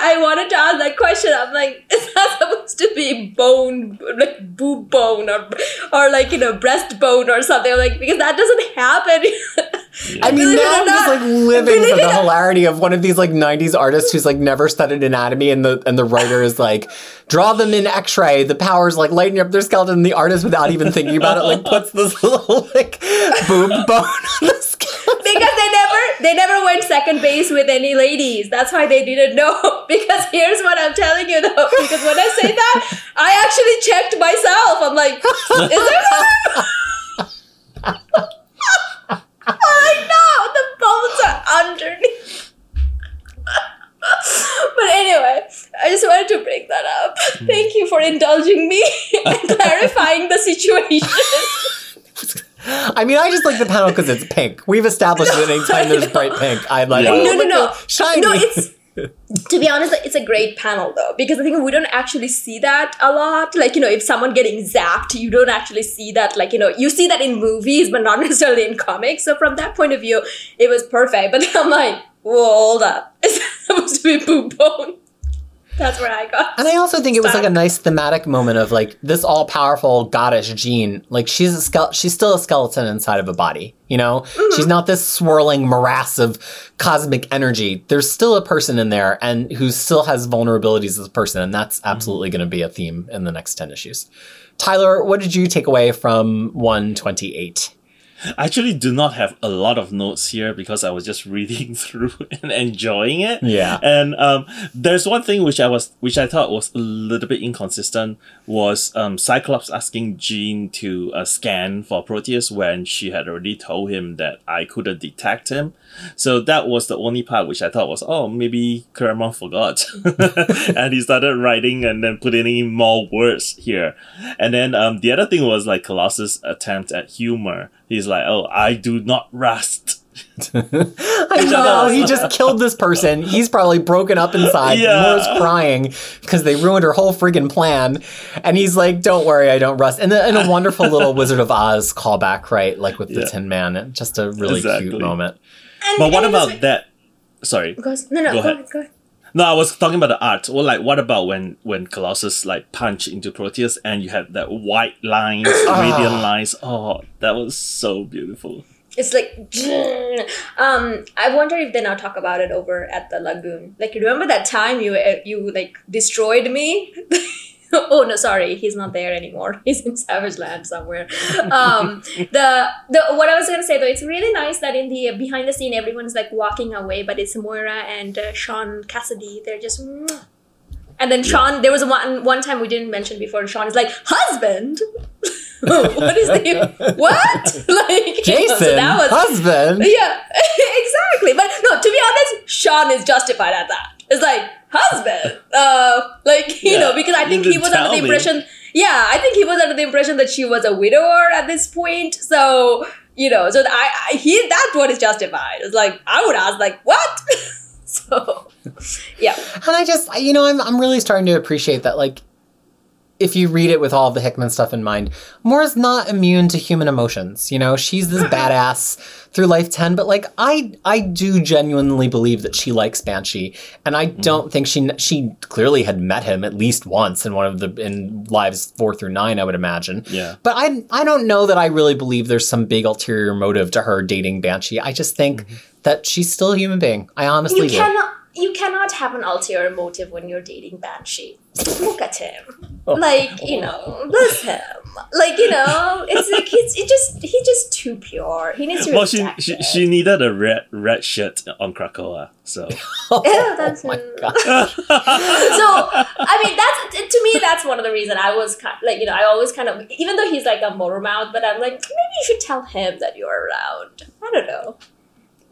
I wanted to ask that question. I'm like, it's not supposed to be bone, like boob bone, or or like you know breast bone or something. Like because that doesn't happen. I mean, now I'm just like living for the it hilarity of one of these like '90s artists who's like never studied anatomy, and the and the writer is like, draw them in X-ray. The powers like lighting up their skeleton. And the artist, without even thinking about it, like puts this little like boob bone on the they never went second base with any ladies. That's why they didn't know. Because here's what I'm telling you though. Because when I say that, I actually checked myself. I'm like, is there no? I'm no, the bones are underneath. but anyway, I just wanted to bring that up. Hmm. Thank you for indulging me and clarifying the situation. I mean, I just like the panel because it's pink. We've established that anytime there's bright pink, I'm like, Yeah. oh, No, no, no. shiny. No, it's to be honest, it's a great panel though because I think we don't actually see that a lot. Like you know, if someone getting zapped, you don't actually see that. Like you know, you see that in movies, but not necessarily in comics. So from that point of view, it was perfect. But I'm like, whoa, hold up, is that supposed to be boob bone? That's where I got. And I also think it was like a nice thematic moment of like this all powerful goddess Jean. Like she's a skele- she's still a skeleton inside of a body. You know, Mm-hmm. she's not this swirling morass of cosmic energy. There's still a person in there and who still has vulnerabilities as a person, and that's absolutely going to be a theme in the next ten issues. Tyler, what did you take away from one twenty eight? I actually do not have a lot of notes here because I was just reading through and enjoying it. Yeah. And um, there's one thing which I was which I thought was a little bit inconsistent was um, Cyclops asking Jean to uh, scan for Proteus when she had already told him that I couldn't detect him. So that was the only part which I thought was oh maybe Claremont forgot, and he started writing and then putting in more words here. And then um, the other thing was like Colossus' attempt at humor. He's like oh I do not rust. I know he just killed this person. He's probably broken up inside. Yeah. Laura's crying because they ruined her whole friggin' plan. And he's like, "Don't worry, I don't rust." And, the, and a wonderful little Wizard of Oz callback, right? Like with the Yeah. Tin Man. Just a really Exactly. cute moment. And, But what and it was- about that? Sorry. Goes, no, no, Go go, ahead. ahead, go ahead. No, I was talking about the art. Well, like, what about when when Colossus like punch into Proteus and you had that white lines, radiant lines? Oh, that was so beautiful. It's like, um, I wonder if they now talk about it over at the lagoon. Like, remember that time you uh, you like destroyed me? oh no, sorry, he's not there anymore. He's in Savage Land somewhere. Um, the the what I was gonna say though, it's really nice that in the behind the scene everyone's like walking away, but it's Moira and uh, Sean Cassidy. They're just. "Mwah." And then Sean, there was one one time we didn't mention before. Sean is like husband. what is the what? Like Jason, so that was husband. yeah, exactly. But no, to be honest, Sean is justified at that. It's like husband, uh, like you Yeah, know, because I think he was under tell the me. impression. Yeah, I think he was under the impression that she was a widower at this point. So you know, so I, I he that's what is justified. It's like I would ask, like what? so yeah, And I just, you know, I'm, I'm really starting to appreciate that, like, if you read it with all of the Hickman stuff in mind, Moira's not immune to human emotions. You know, she's this badass through Life 10, but like, I, I do genuinely believe that she likes Banshee, and I mm-hmm. don't think she, she clearly had met him at least once in one of the, in lives four through nine, I would imagine. Yeah. But I, I don't know that I really believe there's some big ulterior motive to her dating Banshee. I just think mm-hmm. that she's still a human being. I honestly you do. cannot you cannot have an ulterior motive when you're dating Banshee. Look at him, Oh. like you know, bless him. Like you know, it's like he's it just he's just too pure. He needs to. Well, she, she it. she needed a red red shirt on Krakoa, so Yeah, that's oh my him. god. so I mean that's to me that's one of the reasons I was kind of, like you know I always kind of even though he's like a motor mouth but I'm like maybe you should tell him that you're around I don't know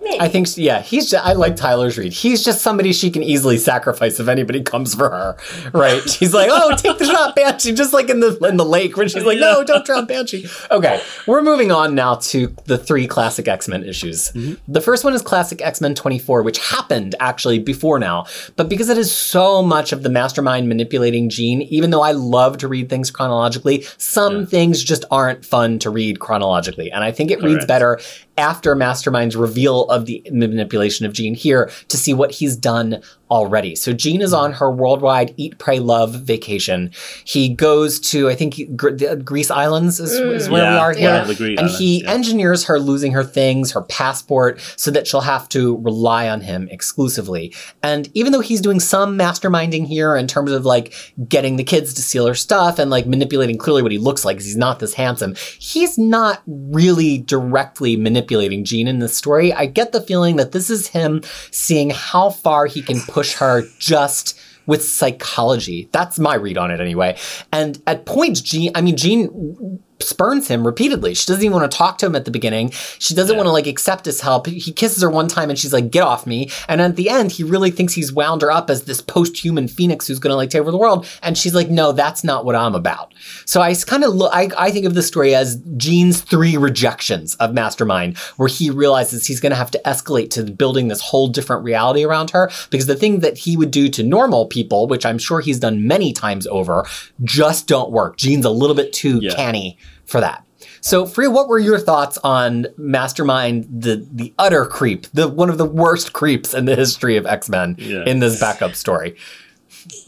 maybe I think, yeah, he's. Just, I like Tyler's read. He's just somebody she can easily sacrifice if anybody comes for her, right? She's like, "Oh, take the shot, Banshee," just like in the in the lake when she's like, "No, don't drown Banshee." Okay, we're moving on now to the three classic X Men issues. Mm-hmm. The first one is Classic X Men twenty four, which happened actually before now, but because it is so much of the Mastermind manipulating Jean, even though I love to read things chronologically, some things just aren't fun to read chronologically, and I think it reads Correct. better after Mastermind's reveal of the manipulation of Jean here to see what he's done already. So Jean is on her worldwide eat, pray, love vacation. He goes to, I think, Gr- the uh, Greece Islands is, is where we are here. yeah, and islands, he yeah. engineers her losing her things, her passport, so that she'll have to rely on him exclusively. And even though he's doing some masterminding here in terms of like getting the kids to steal her stuff and like manipulating clearly what he looks like, 'cause he's not this handsome, he's not really directly manipulating Jean in this story. I get the feeling that this is him seeing how far he can push her just with psychology. That's my read on it anyway. And at points, Jean, I mean, Jean spurns him repeatedly. She doesn't even want to talk to him at the beginning. She doesn't Yeah. want to like accept his help. He kisses her one time and she's like, get off me. And at the end, he really thinks he's wound her up as this post-human phoenix who's going to like take over the world. And she's like, no, that's not what I'm about. So I kind of look, I, I think of this story as Jean's three rejections of Mastermind, where he realizes he's going to have to escalate to building this whole different reality around her. Because the thing that he would do to normal people, which I'm sure he's done many times over, just don't work. Jean's a little bit too Yeah. canny for that. So, Freya, what were your thoughts on Mastermind, the the utter creep, the one of the worst creeps in the history of X Men Yeah. in this backup story?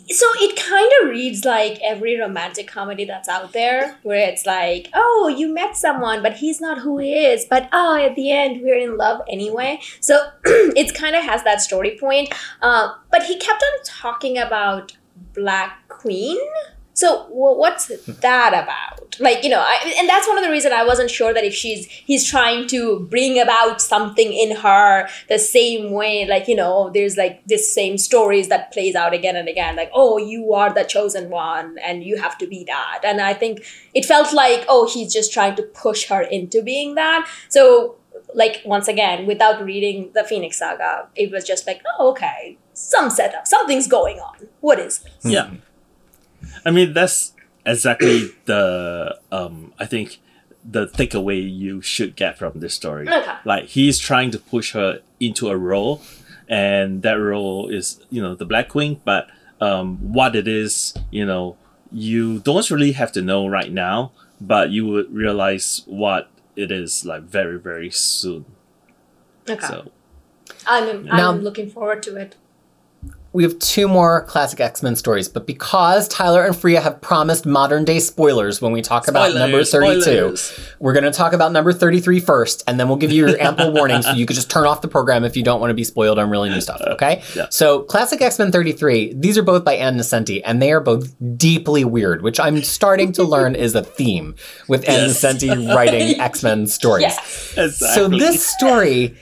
so it kind of reads like every romantic comedy that's out there where it's like oh you met someone but he's not who he is but oh at the end we're in love anyway so it kind of has that story point uh, but he kept on talking about black queen So wh- what's that about? Like you know, I, and that's one of the reasons I wasn't sure that if she's he's trying to bring about something in her the same way, like you know, there's like this same stories that plays out again and again, like oh, you are the chosen one and you have to be that. And I think it felt like oh, he's just trying to push her into being that. So like once again, without reading the Phoenix Saga, it was just like oh, okay, some setup, something's going on. What is this? Yeah. I mean, that's exactly the um. I think the takeaway you should get from this story. Okay. Like he's trying to push her into a role, and that role is you know the Black Queen. But um, what it is, you know, you don't really have to know right now, but you would realize what it is like very very soon. Okay, So I'm I'm looking forward to it. We have two more classic X Men stories, but because Tyler and Freya have promised modern day spoilers when we talk about number 32, spoilers. we're going to talk about number 33 first, and then we'll give you your ample warning so you can just turn off the program if you don't want to be spoiled on really new stuff, okay? Uh, yeah. So, Classic X Men 33, these are both by Ann Nocenti, and they are both deeply weird, which I'm starting to learn is a theme with Ann Yes. Nocenti writing X Men stories. Yes. exactly. So this story,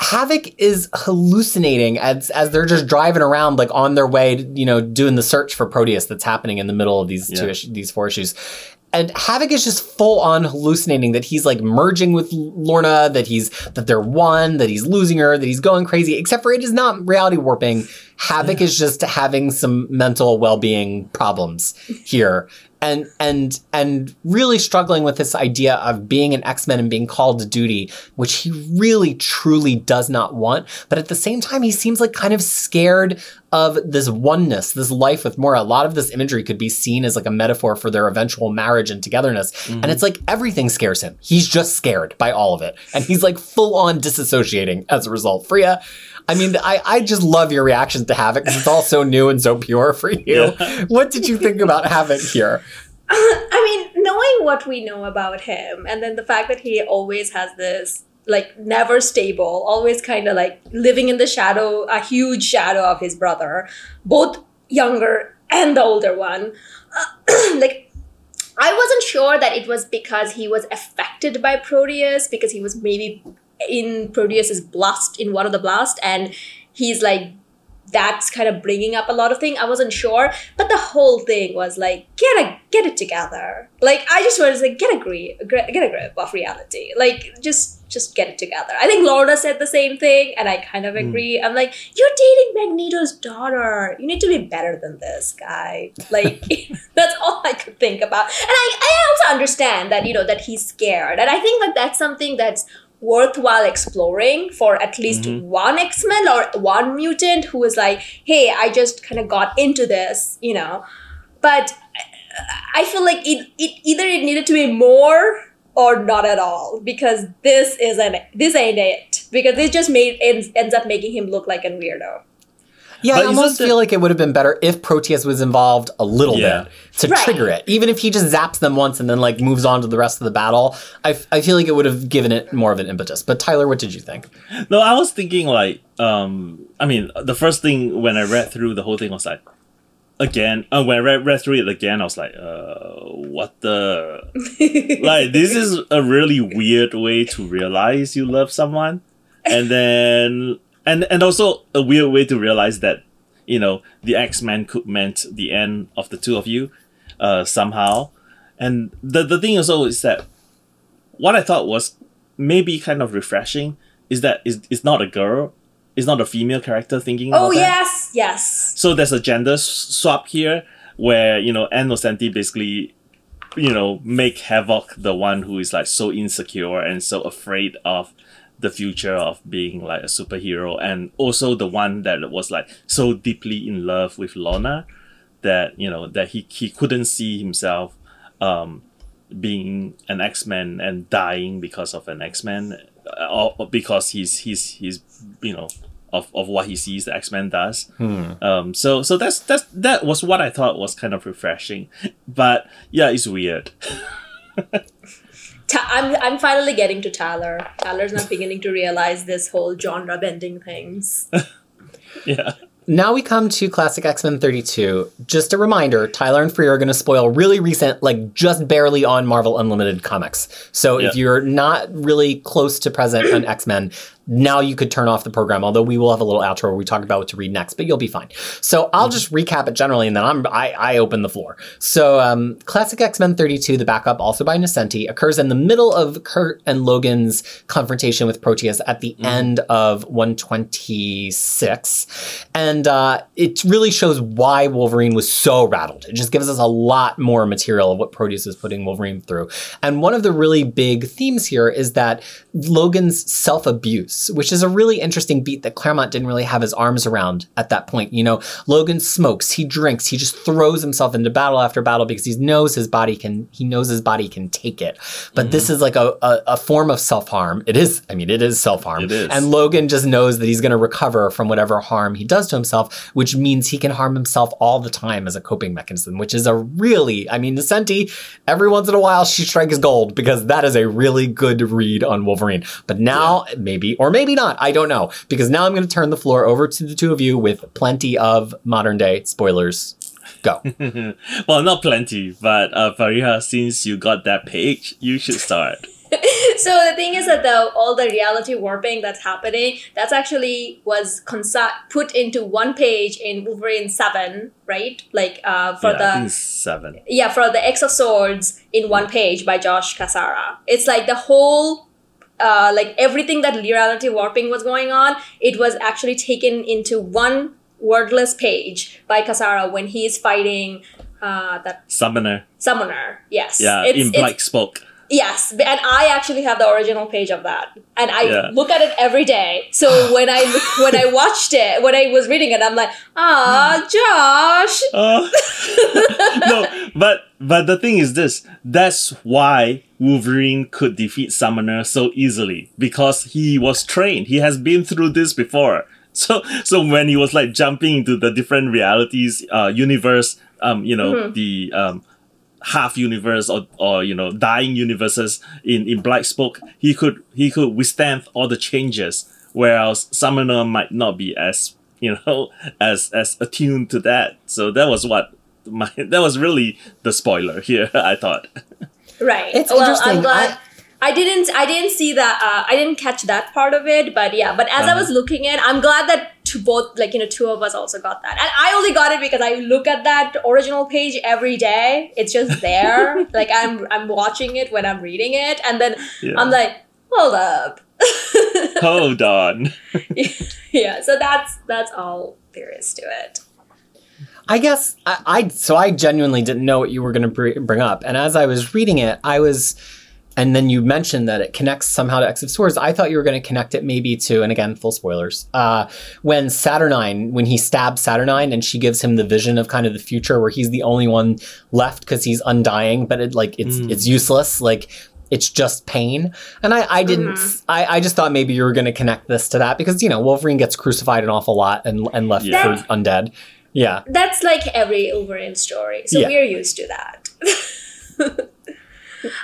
Havoc is hallucinating as as they're just driving around like on their way, to, you know, doing the search for Proteus that's happening in the middle of these two issues, these four issues. And Havoc is just full on hallucinating that he's like merging with Lorna, that he's that they're one, that he's losing her, that he's going crazy. Except for it is not reality warping. Havoc is just having some mental well being problems here, and and and really struggling with this idea of being an X Men and being called to duty, which he really truly does not want. But at the same time, he seems like kind of scared of this oneness, this life with Mora. A lot of this imagery could be seen as like a metaphor for their eventual marriage and togetherness. Mm-hmm. And it's like everything scares him. He's just scared by all of it. And he's like full on disassociating as a result. Freya, I mean, I, I just love your reactions to Havoc because it's all so new and so pure for you. What did you think about Havoc here? I mean, knowing what we know about him, and then the fact that he always has this like never stable, always kind of like living in the shadow, a huge shadow of his brother, both younger and the older one. Uh, like, I wasn't sure that it was because he was affected by Proteus, because he was maybe in Proteus's blast, in one of the blast, and he's like that's kind of bringing up a lot of things. I wasn't sure, but the whole thing was like, get a get it together. Like I just wanted to say, get a grip, get a grip of reality. Like just just get it together. I think Lorna said the same thing, and I kind of hmm. agree. I'm like, you're dating Magneto's daughter. You need to be better than this, guy. Like that's all I could think about. And I I also understand that you know that he's scared, and I think that that's something that's worthwhile exploring for at least mm-hmm. one X-Men or one mutant who is like, hey, I just kind of got into this, you know. But I- feel like it, it either it needed to be more or not at all because this isn't this ain't it because it just made ends, ends up making him look like a weirdo. Yeah, But I almost this the- feel like it would have been better if Proteus was involved a little Yeah. bit to Right. trigger it. Even if he just zaps them once and then like moves on to the rest of the battle, I, f- I feel like it would have given it more of an impetus. But Tyler, what did you think? No, I was thinking like, um, I mean, the first thing when I read through the whole thing was like, again, uh, when I read, read through it again, I was like, uh, what the? like, this is a really weird way to realize you love someone, and then and and also a weird way to realize that you know the X Men could meant the end of the two of you, uh, somehow. And the the thing also is that what I thought was maybe kind of refreshing is that it's, it's not a girl, it's not a female character thinking. Oh about that. yes, yes. So there's a gender swap here where you know Ann Nocenti basically, you know, make Havoc the one who is like so insecure and so afraid of the future of being like a superhero, and also the one that was like so deeply in love with Lorna that you know that he he couldn't see himself um being an X-Men and dying because of an X-Men uh, or, or because he's he's he's you know of, of what he sees the X-Men does. Um so so that's that's that was what I thought was kind of refreshing. But yeah, it's weird. Ta- I'm I'm finally getting to Tyler. Tyler's not beginning to realize this whole genre bending things. yeah. now we come to Classic X Men 32. Just a reminder Tyler and Free are going to spoil really recent, like just barely on Marvel Unlimited comics. So if you're not really close to present on X Men, now you could turn off the program. Although we will have a little outro where we talk about what to read next, but you'll be fine. So I'll just recap it generally, and then I'm I, I open the floor. So um, Classic X Men 32, the backup, also by Nocenti, occurs in the middle of Kurt and Logan's confrontation with Proteus at the end of 126, and uh, it really shows why Wolverine was so rattled. It just gives us a lot more material of what Proteus is putting Wolverine through. And one of the really big themes here is that Logan's self abuse, which is a really interesting beat that Claremont didn't really have his arms around at that point. You know, Logan smokes, he drinks, he just throws himself into battle after battle because he knows his body can, he knows his body can take it. But this mm-hmm. is like a, a, a form of self harm. It is, I mean, it is self harm. It is. And Logan just knows that he's going to recover from whatever harm he does to himself, which means he can harm himself all the time as a coping mechanism, which is a really, I mean, Nocenti, every once in a while she strikes gold because that is a really good read on Wolverine. But now, maybe, or maybe not, I don't know, because now I'm going to turn the floor over to the two of you with plenty of modern day spoilers. Go. well, not plenty, but uh, Fariha, since you got that page, you should start. So the thing is that the all the reality warping that's happening, that's actually was consa- put into one page in Wolverine Seven, right? Like uh, for yeah, I the think seven. yeah for the X of Swords in one page by Josh Cassara. It's like the whole. Uh, like everything that reality warping was going on, it was actually taken into one wordless page by Cassara when he's fighting uh, that Summoner. summoner. Yes, Yeah, It's- in Black Spoke. Yes, and I actually have the original page of that, and I Yeah. look at it every day. So when I when I watched it, when I was reading it, I'm like, ah, Josh. Uh, no, but but the thing is this. That's why Wolverine could defeat Summoner so easily because he was trained. He has been through this before. So so when he was like jumping into the different realities, uh, universe, um, you know, the um, half universe or, or you know dying universes in in Black Spoke, he could he could withstand all the changes. Whereas Summoner might not be as you know as as attuned to that. So that was what my that was really the spoiler here. I thought. Right. It's well, interesting. I'm glad. I, didn't. I didn't see that. Uh, I didn't catch that part of it. But yeah. But as I Uh-huh. was looking at, I'm glad that to both, like you know, two of us also got that. And I only got it because I look at that original page every day. It's just there. like I'm, I'm watching it when I'm reading it, and then Yeah. I'm like, hold up. Hold on. yeah. So that's that's all there is to it. I guess I, I so I genuinely didn't know what you were going to br- bring up, and as I was reading it, I was, and then you mentioned that it connects somehow to X of Swords. I thought you were going to connect it maybe to, and again, full spoilers. Uh, when Saturnyne, when he stabs Saturnyne, and she gives him the vision of kind of the future where he's the only one left because he's undying, but it like it's Mm. it's useless, like. It's just pain, and I, I didn't. I, I just thought maybe you were going to connect this to that because you know Wolverine gets crucified an awful lot and and left Yeah. for undead. Yeah, That's like every Wolverine story. So Yeah. we're used to that.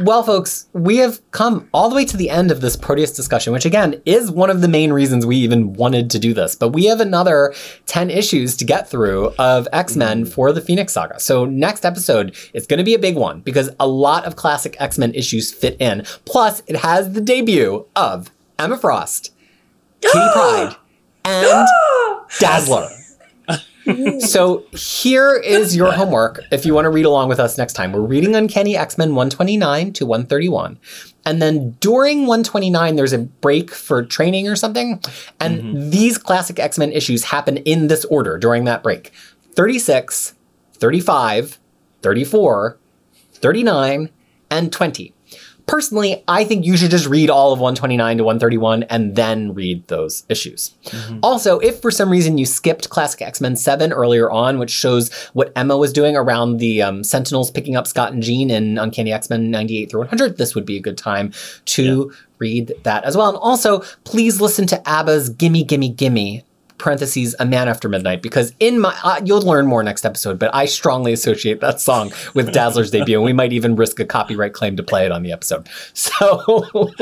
Well, folks, we have come all the way to the end of this Proteus discussion, which again is one of the main reasons we even wanted to do this. But we have another 10 issues to get through of X Men mm. for the Phoenix Saga. So, next episode is going to be a big one because a lot of classic X Men issues fit in. Plus, it has the debut of Emma Frost, Kitty Pride, and Dazzler. so here is your homework if you want to read along with us next time. We're reading Uncanny X-Men 129 to 131. And then during 129, there's a break for training or something. And mm-hmm. these classic X-Men issues happen in this order during that break. 36, 35, 34, 39, and 20. Personally, I think you should just read all of 129 to 131 and then read those issues. Also, if for some reason you skipped Classic X Men 7 earlier on, which shows what Emma was doing around the um, Sentinels picking up Scott and Jean in Uncanny X Men 98 through 100, this would be a good time to read that as well. And also, please listen to ABBA's Gimme, Gimme, Gimme parentheses a man after midnight because in my uh, you'll learn more next episode but i strongly associate that song with dazzler's debut and we might even risk a copyright claim to play it on the episode. So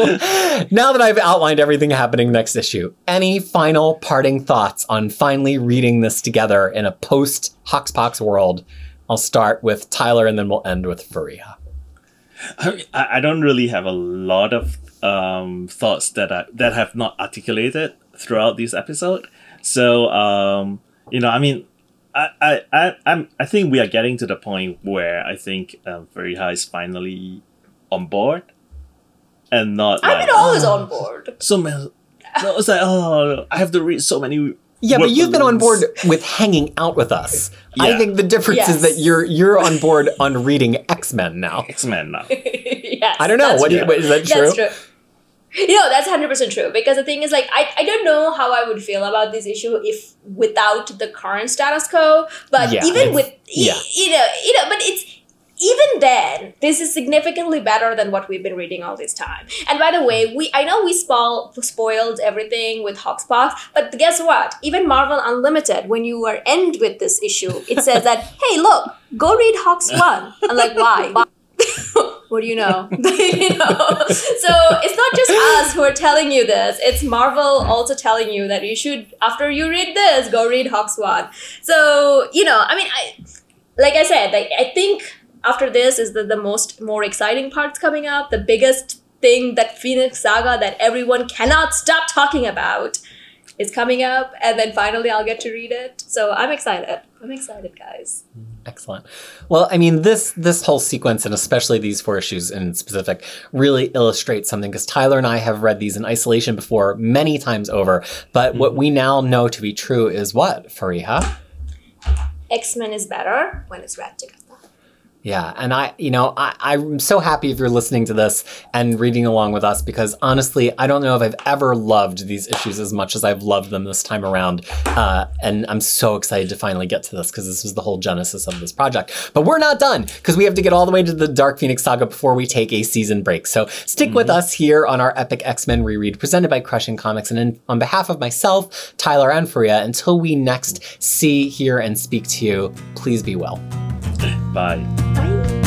now that i've outlined everything happening next issue any final parting thoughts on finally reading this together in a post HoXPoX world? I'll start with tyler and then we'll end with faria. I, I I don't really have a lot of um, thoughts that I, that have not articulated throughout this episode. So um, you know, I mean, I, I, I, I'm, I think we are getting to the point where I think um, Fariha is finally on board, and not I've like been always on board. so many. No, it's like oh, I have to read so many. Yeah, but you've been on board with hanging out with us. I think the difference is that you're you're on board on reading X Men now. X Men now. yes, I don't know. What do you, true. is that true? That's true. You know, that's hundred percent true. Because the thing is, like, I, I don't know how I would feel about this issue if without the current status quo. But Yeah, even with yeah. you know, you know, but it's even then, this is significantly better than what we've been reading all this time. And by the way, we I know we spoil, spoiled everything with HoXPoX, but guess what? Even Marvel Unlimited, when you are end with this issue, it says that, hey, look, go read Hox One. I'm like, why? what do you know? you know? So it's not just us who are telling you this. It's Marvel also telling you that you should, after you read this, go read HoX One. So you know, I mean, I like I said, I think after this is the, the most more exciting parts coming up. The biggest thing that Phoenix Saga that everyone cannot stop talking about is coming up, and then finally I'll get to read it. So I'm excited. I'm excited, guys. Excellent. Well, I mean, this this whole sequence, and especially these four issues in specific, really illustrates something because Tyler and I have read these in isolation before many times over. But what mm-hmm. we now know to be true is what, Fariha? X Men is better when it's read together. Yeah, and I, you know, I, I'm so happy if you're listening to this and reading along with us because honestly, I don't know if I've ever loved these issues as much as I've loved them this time around. Uh, and I'm so excited to finally get to this because this was the whole genesis of this project. But we're not done because we have to get all the way to the Dark Phoenix saga before we take a season break. So stick with us here on our Epic X Men reread presented by Crushing Comics. And in, on behalf of myself, Tyler, and Faria, until we next see, hear, and speak to you, please be well. Bye. Bye.